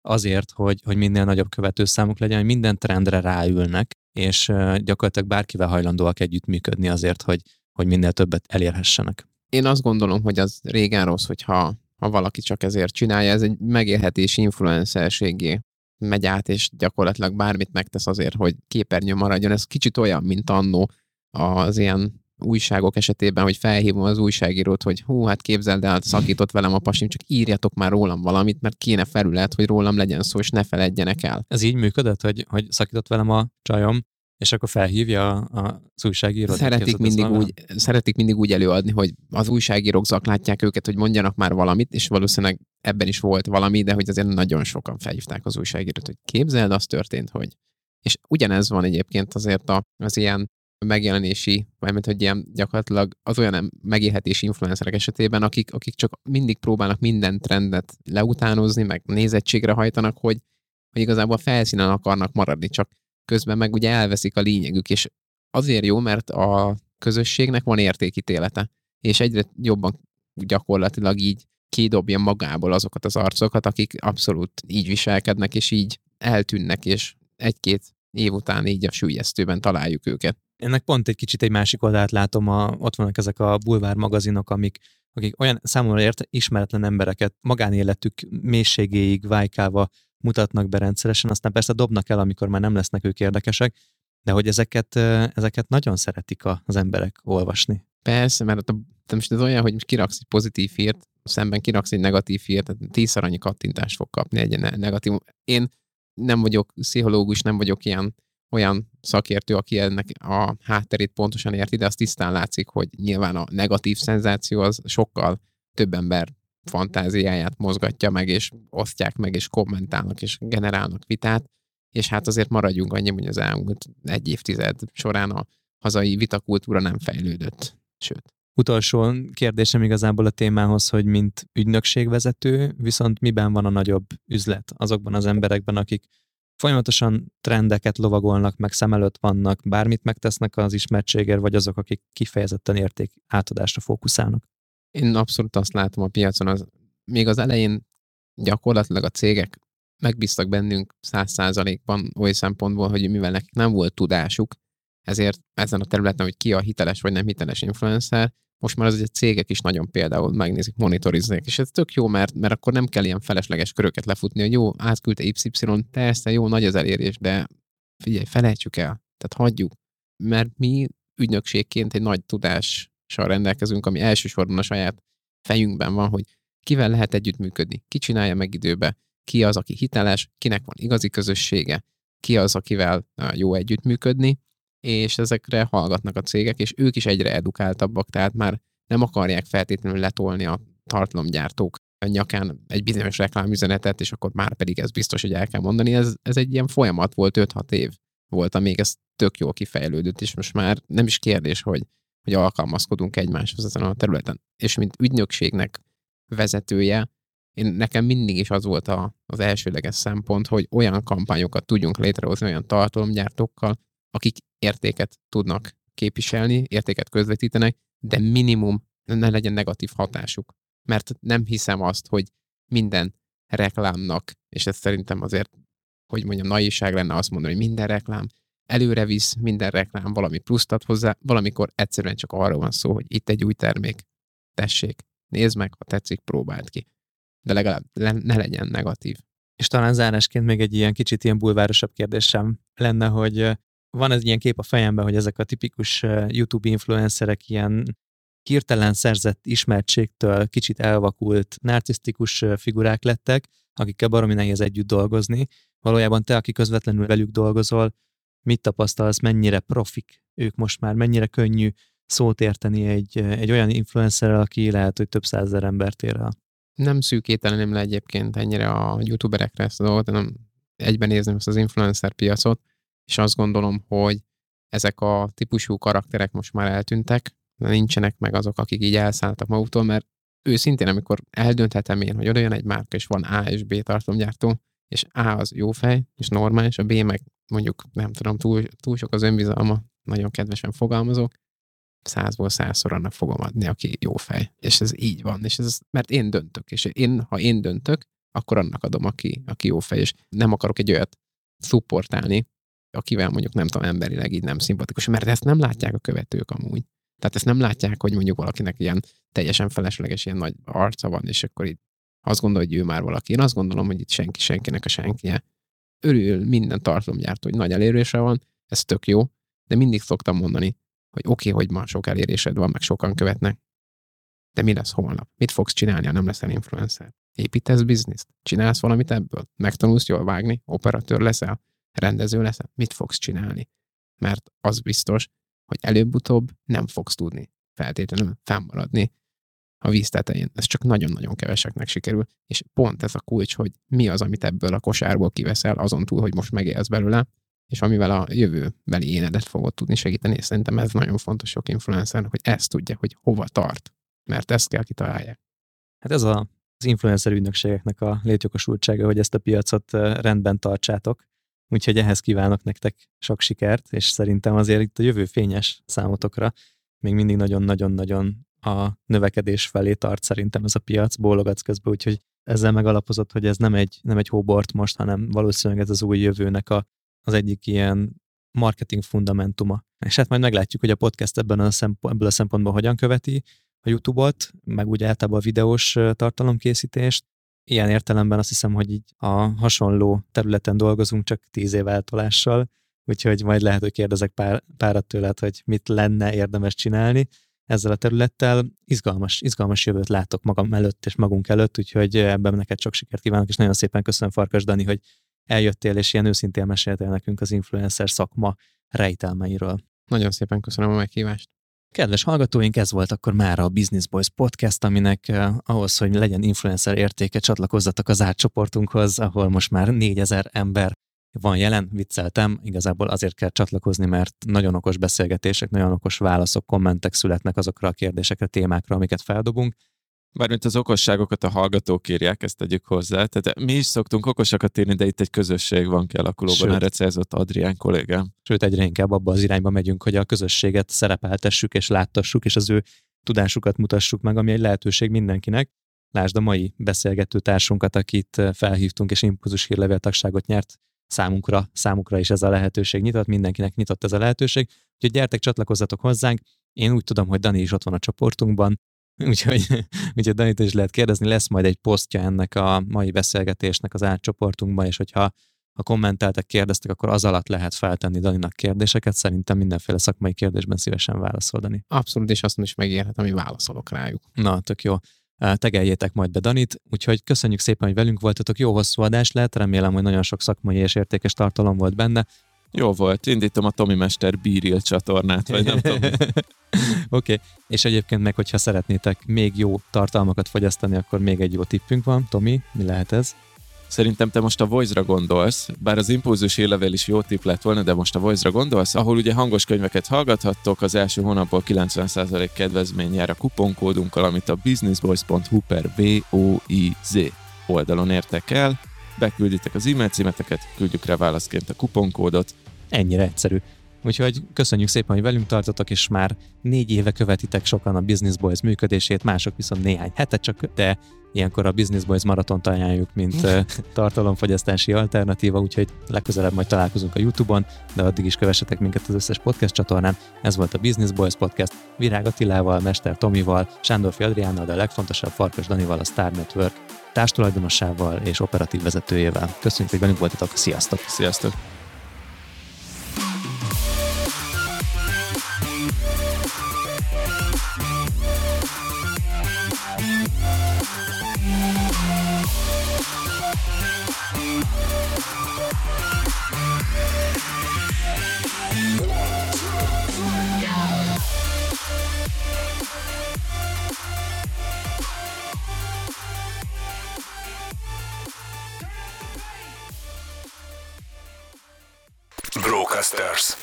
azért, hogy, hogy minél nagyobb követőszámuk legyen, hogy minden trendre ráülnek, és gyakorlatilag bárkivel hajlandóak együttműködni azért, hogy, hogy minél többet elérhessenek. Én azt gondolom, hogy az régen rossz, hogyha ha valaki csak ezért csinálja, ez egy megélhetési influencerségé megy át, és gyakorlatilag bármit megtesz azért, hogy képernyő maradjon. Ez kicsit olyan, mint annó az ilyen újságok esetében, hogy felhívom az újságírót, hogy hú, hát képzeld el, szakított velem a pasim, csak írjatok már rólam valamit, mert kéne felület, hogy rólam legyen szó, és ne feledjenek el. Ez így működött, hogy, hogy szakított velem a csajom, és akkor felhívja az újságírót. Szeretik mindig, úgy, szeretik mindig úgy előadni, hogy az újságírók zaklátják őket, hogy mondjanak már valamit, és valószínűleg ebben is volt valami, de hogy azért nagyon sokan felhívták az újságírót, hogy képzeld, az történt, hogy és ugyanez van egyébként azért az ilyen megjelenési, vagy hogy ilyen gyakorlatilag az olyan megélhetési influencerek esetében, akik, akik csak mindig próbálnak minden trendet leutánozni, meg nézettségre hajtanak, hogy, hogy igazából felszínen akarnak maradni, csak közben meg ugye elveszik a lényegük, és azért jó, mert a közösségnek van értékítélete, és egyre jobban gyakorlatilag így kidobja magából azokat az arcokat, akik abszolút így viselkednek, és így eltűnnek, és egy-két év után így a sülyeztőben találjuk őket. Ennek pont egy kicsit egy másik oldalát látom, a, ott vannak ezek a bulvár magazinok, amik, akik olyan számomra ért, ismeretlen embereket magánéletük mélységéig vájkálva mutatnak be rendszeresen, aztán persze dobnak el, amikor már nem lesznek ők érdekesek, de hogy ezeket, ezeket nagyon szeretik az emberek olvasni. Persze, mert a, most ez olyan, hogy most kiraksz egy pozitív hírt, szemben kiraksz egy negatív hírt, tehát tízszer annyi kattintást fog kapni egy negatív. Én nem vagyok pszichológus, nem vagyok ilyen olyan szakértő, aki ennek a hátterét pontosan érti, de azt tisztán látszik, hogy nyilván a negatív szenzáció az sokkal több ember fantáziáját mozgatja meg, és osztják meg, és kommentálnak, és generálnak vitát, és hát azért maradjunk annyi, hogy az elmúlt egy évtized során a hazai vitakultúra nem fejlődött. Sőt. Utolsó kérdésem igazából a témához, hogy mint ügynökségvezető, viszont miben van a nagyobb üzlet azokban az emberekben, akik folyamatosan trendeket lovagolnak, meg szem előtt vannak, bármit megtesznek az ismertségért, vagy azok, akik kifejezetten érték átadásra fókuszálnak? Én abszolút azt látom a piacon, az, még az elején gyakorlatilag a cégek megbíztak bennünk száz százalékban oly szempontból, hogy mivel nekik nem volt tudásuk, ezért ezen a területen, hogy ki a hiteles vagy nem hiteles influencer, most már az a cégek is nagyon például megnézik, monitoriznak, és ez tök jó, mert, mert akkor nem kell ilyen felesleges köröket lefutni, hogy jó, átküldte Y, persze, jó, nagy az elérés, de figyelj, felejtsük el, tehát hagyjuk, mert mi ügynökségként egy nagy tudással rendelkezünk, ami elsősorban a saját fejünkben van, hogy kivel lehet együttműködni, ki csinálja meg időbe, ki az, aki hiteles, kinek van igazi közössége, ki az, akivel jó együttműködni, és ezekre hallgatnak a cégek, és ők is egyre edukáltabbak, tehát már nem akarják feltétlenül letolni a tartalomgyártók nyakán egy bizonyos reklámüzenetet, és akkor már pedig ez biztos, hogy el kell mondani. Ez, ez egy ilyen folyamat volt, 5-6 év volt, amíg ez tök jól kifejlődött, és most már nem is kérdés, hogy, hogy alkalmazkodunk egymáshoz ezen a területen. És mint ügynökségnek vezetője, én nekem mindig is az volt a, az elsőleges szempont, hogy olyan kampányokat tudjunk létrehozni olyan tartalomgyártókkal, akik értéket tudnak képviselni, értéket közvetítenek, de minimum ne legyen negatív hatásuk. Mert nem hiszem azt, hogy minden reklámnak, és ez szerintem azért, hogy mondjam, naiság lenne azt mondani, hogy minden reklám előre visz, minden reklám valami pluszt ad hozzá, valamikor egyszerűen csak arról van szó, hogy itt egy új termék, tessék, nézd meg, ha tetszik, próbáld ki. De legalább ne legyen negatív. És talán zárásként még egy ilyen kicsit ilyen bulvárosabb kérdésem lenne, hogy van ez ilyen kép a fejemben, hogy ezek a tipikus YouTube influencerek ilyen hirtelen szerzett ismertségtől kicsit elvakult, narcisztikus figurák lettek, akikkel baromi nehéz együtt dolgozni. Valójában te, aki közvetlenül velük dolgozol, mit tapasztalsz, mennyire profik ők most már, mennyire könnyű szót érteni egy, egy olyan influencerrel, aki lehet, hogy több százezer embert ér el. Nem szűkíteném le egyébként ennyire a youtuberekre ezt a dolgot, hanem egyben nézném ezt az influencer piacot, és azt gondolom, hogy ezek a típusú karakterek most már eltűntek, nincsenek meg azok, akik így elszálltak maguktól, mert őszintén, amikor eldönthetem én, hogy oda egy márka, és van A és B tartalomgyártó, és A az jó fej, és normális, a B meg mondjuk, nem tudom, túl, túl sok az önbizalma, nagyon kedvesen fogalmazok, százból százszor annak fogom adni, aki jó fej. És ez így van, és ez, mert én döntök, és én, ha én döntök, akkor annak adom, aki, aki jó fej, és nem akarok egy olyat szupportálni, akivel mondjuk nem tudom, emberileg így nem szimpatikus, mert ezt nem látják a követők amúgy. Tehát ezt nem látják, hogy mondjuk valakinek ilyen teljesen felesleges ilyen nagy arca van, és akkor itt azt gondolja, hogy ő már valaki. Én azt gondolom, hogy itt senki senkinek a senkije. Örül minden tartalomgyártó, hogy nagy elérésre van, ez tök jó, de mindig szoktam mondani, hogy oké, okay, hogy ma sok elérésed van, meg sokan követnek, de mi lesz holnap? Mit fogsz csinálni, ha nem leszel influencer? Építesz bizniszt? Csinálsz valamit ebből? Megtanulsz jól vágni? Operatőr leszel? Rendező leszel? Mit fogsz csinálni? Mert az biztos, hogy előbb-utóbb nem fogsz tudni feltétlenül fennmaradni a víz tetején. Ez csak nagyon-nagyon keveseknek sikerül, és pont ez a kulcs, hogy mi az, amit ebből a kosárból kiveszel, azon túl, hogy most megélsz belőle, és amivel a jövőbeli énedet fogod tudni segíteni, és szerintem ez nagyon fontos sok influencernek, hogy ezt tudja, hogy hova tart, mert ezt kell kitalálják. Hát ez a, az influencer ügynökségeknek a létjogosultsága, hogy ezt a piacot rendben tartsátok, úgyhogy ehhez kívánok nektek sok sikert, és szerintem azért itt a jövő fényes számotokra még mindig nagyon-nagyon-nagyon a növekedés felé tart szerintem ez a piac, bólogatsz közben, úgyhogy ezzel megalapozott, hogy ez nem egy, nem egy hóbort most, hanem valószínűleg ez az új jövőnek a, az egyik ilyen marketing fundamentuma. És hát majd meglátjuk, hogy a podcast ebben a szempont, ebből a szempontból hogyan követi a YouTube-ot, meg úgy általában a videós tartalomkészítést. Ilyen értelemben azt hiszem, hogy így a hasonló területen dolgozunk, csak tíz év eltolással, úgyhogy majd lehet, hogy kérdezek pár, párat tőled, hogy mit lenne érdemes csinálni ezzel a területtel. Izgalmas, izgalmas jövőt látok magam előtt és magunk előtt, úgyhogy ebben neked sok sikert kívánok, és nagyon szépen köszönöm Farkas Dani, hogy eljöttél, és ilyen őszintén meséltél nekünk az influencer szakma rejtelmeiről. Nagyon szépen köszönöm a meghívást. Kedves hallgatóink, ez volt akkor már a Business Boys podcast, aminek eh, ahhoz, hogy legyen influencer értéke, csatlakozzatok az átcsoportunkhoz, ahol most már 4000 ember van jelen, vicceltem, igazából azért kell csatlakozni, mert nagyon okos beszélgetések, nagyon okos válaszok, kommentek születnek azokra a kérdésekre, témákra, amiket feldobunk. Bármint az okosságokat a hallgatók írják, ezt tegyük hozzá. Tehát mi is szoktunk okosakat írni, de itt egy közösség van kialakulóban, erre célzott Adrián kollégám. Sőt, egyre inkább abba az irányba megyünk, hogy a közösséget szerepeltessük és láttassuk, és az ő tudásukat mutassuk meg, ami egy lehetőség mindenkinek. Lásd a mai beszélgető társunkat, akit felhívtunk, és impulzus hírlevéltagságot nyert számunkra, számukra is ez a lehetőség nyitott, mindenkinek nyitott ez a lehetőség. Úgyhogy gyertek, csatlakozzatok hozzánk. Én úgy tudom, hogy Dani is ott van a csoportunkban, úgyhogy, úgyhogy Danit is lehet kérdezni, lesz majd egy posztja ennek a mai beszélgetésnek az átcsoportunkban, és hogyha ha kommenteltek, kérdeztek, akkor az alatt lehet feltenni Daninak kérdéseket. Szerintem mindenféle szakmai kérdésben szívesen válaszol, Dani. Abszolút, és azt is megérhet, ami válaszolok rájuk. Na, tök jó tegeljétek majd be Danit, úgyhogy köszönjük szépen, hogy velünk voltatok, jó hosszú adás lett, remélem, hogy nagyon sok szakmai és értékes tartalom volt benne, Jó volt, indítom a Tomi Mester Bíril csatornát, vagy nem tudom. Oké, okay. és egyébként meg, hogyha szeretnétek még jó tartalmakat fogyasztani, akkor még egy jó tippünk van. Tomi, mi lehet ez? Szerintem te most a Voice-ra gondolsz, bár az impulzus élevel is jó tipp lett volna, de most a Voice-ra gondolsz, ahol ugye hangos könyveket hallgathattok, az első hónapból 90% kedvezmény jár a kuponkódunkkal, amit a businessboys.hu per V-O-I-Z oldalon értek el, bekülditek az e-mail címeteket, küldjük rá válaszként a kuponkódot. Ennyire egyszerű. Úgyhogy köszönjük szépen, hogy velünk tartotok, és már négy éve követitek sokan a Business Boys működését, mások viszont néhány hetet csak, de ilyenkor a Business Boys maratont ajánljuk, mint tartalomfogyasztási alternatíva, úgyhogy legközelebb majd találkozunk a YouTube-on, de addig is kövessetek minket az összes podcast csatornán. Ez volt a Business Boys Podcast Virág Attilával, Mester Tomival, Sándor Adriánnal, de a legfontosabb Farkas Danival, a Star Network társtulajdonossával és operatív vezetőjével. Köszönjük, hogy velünk voltatok, sziasztok! Sziasztok! Brocasters.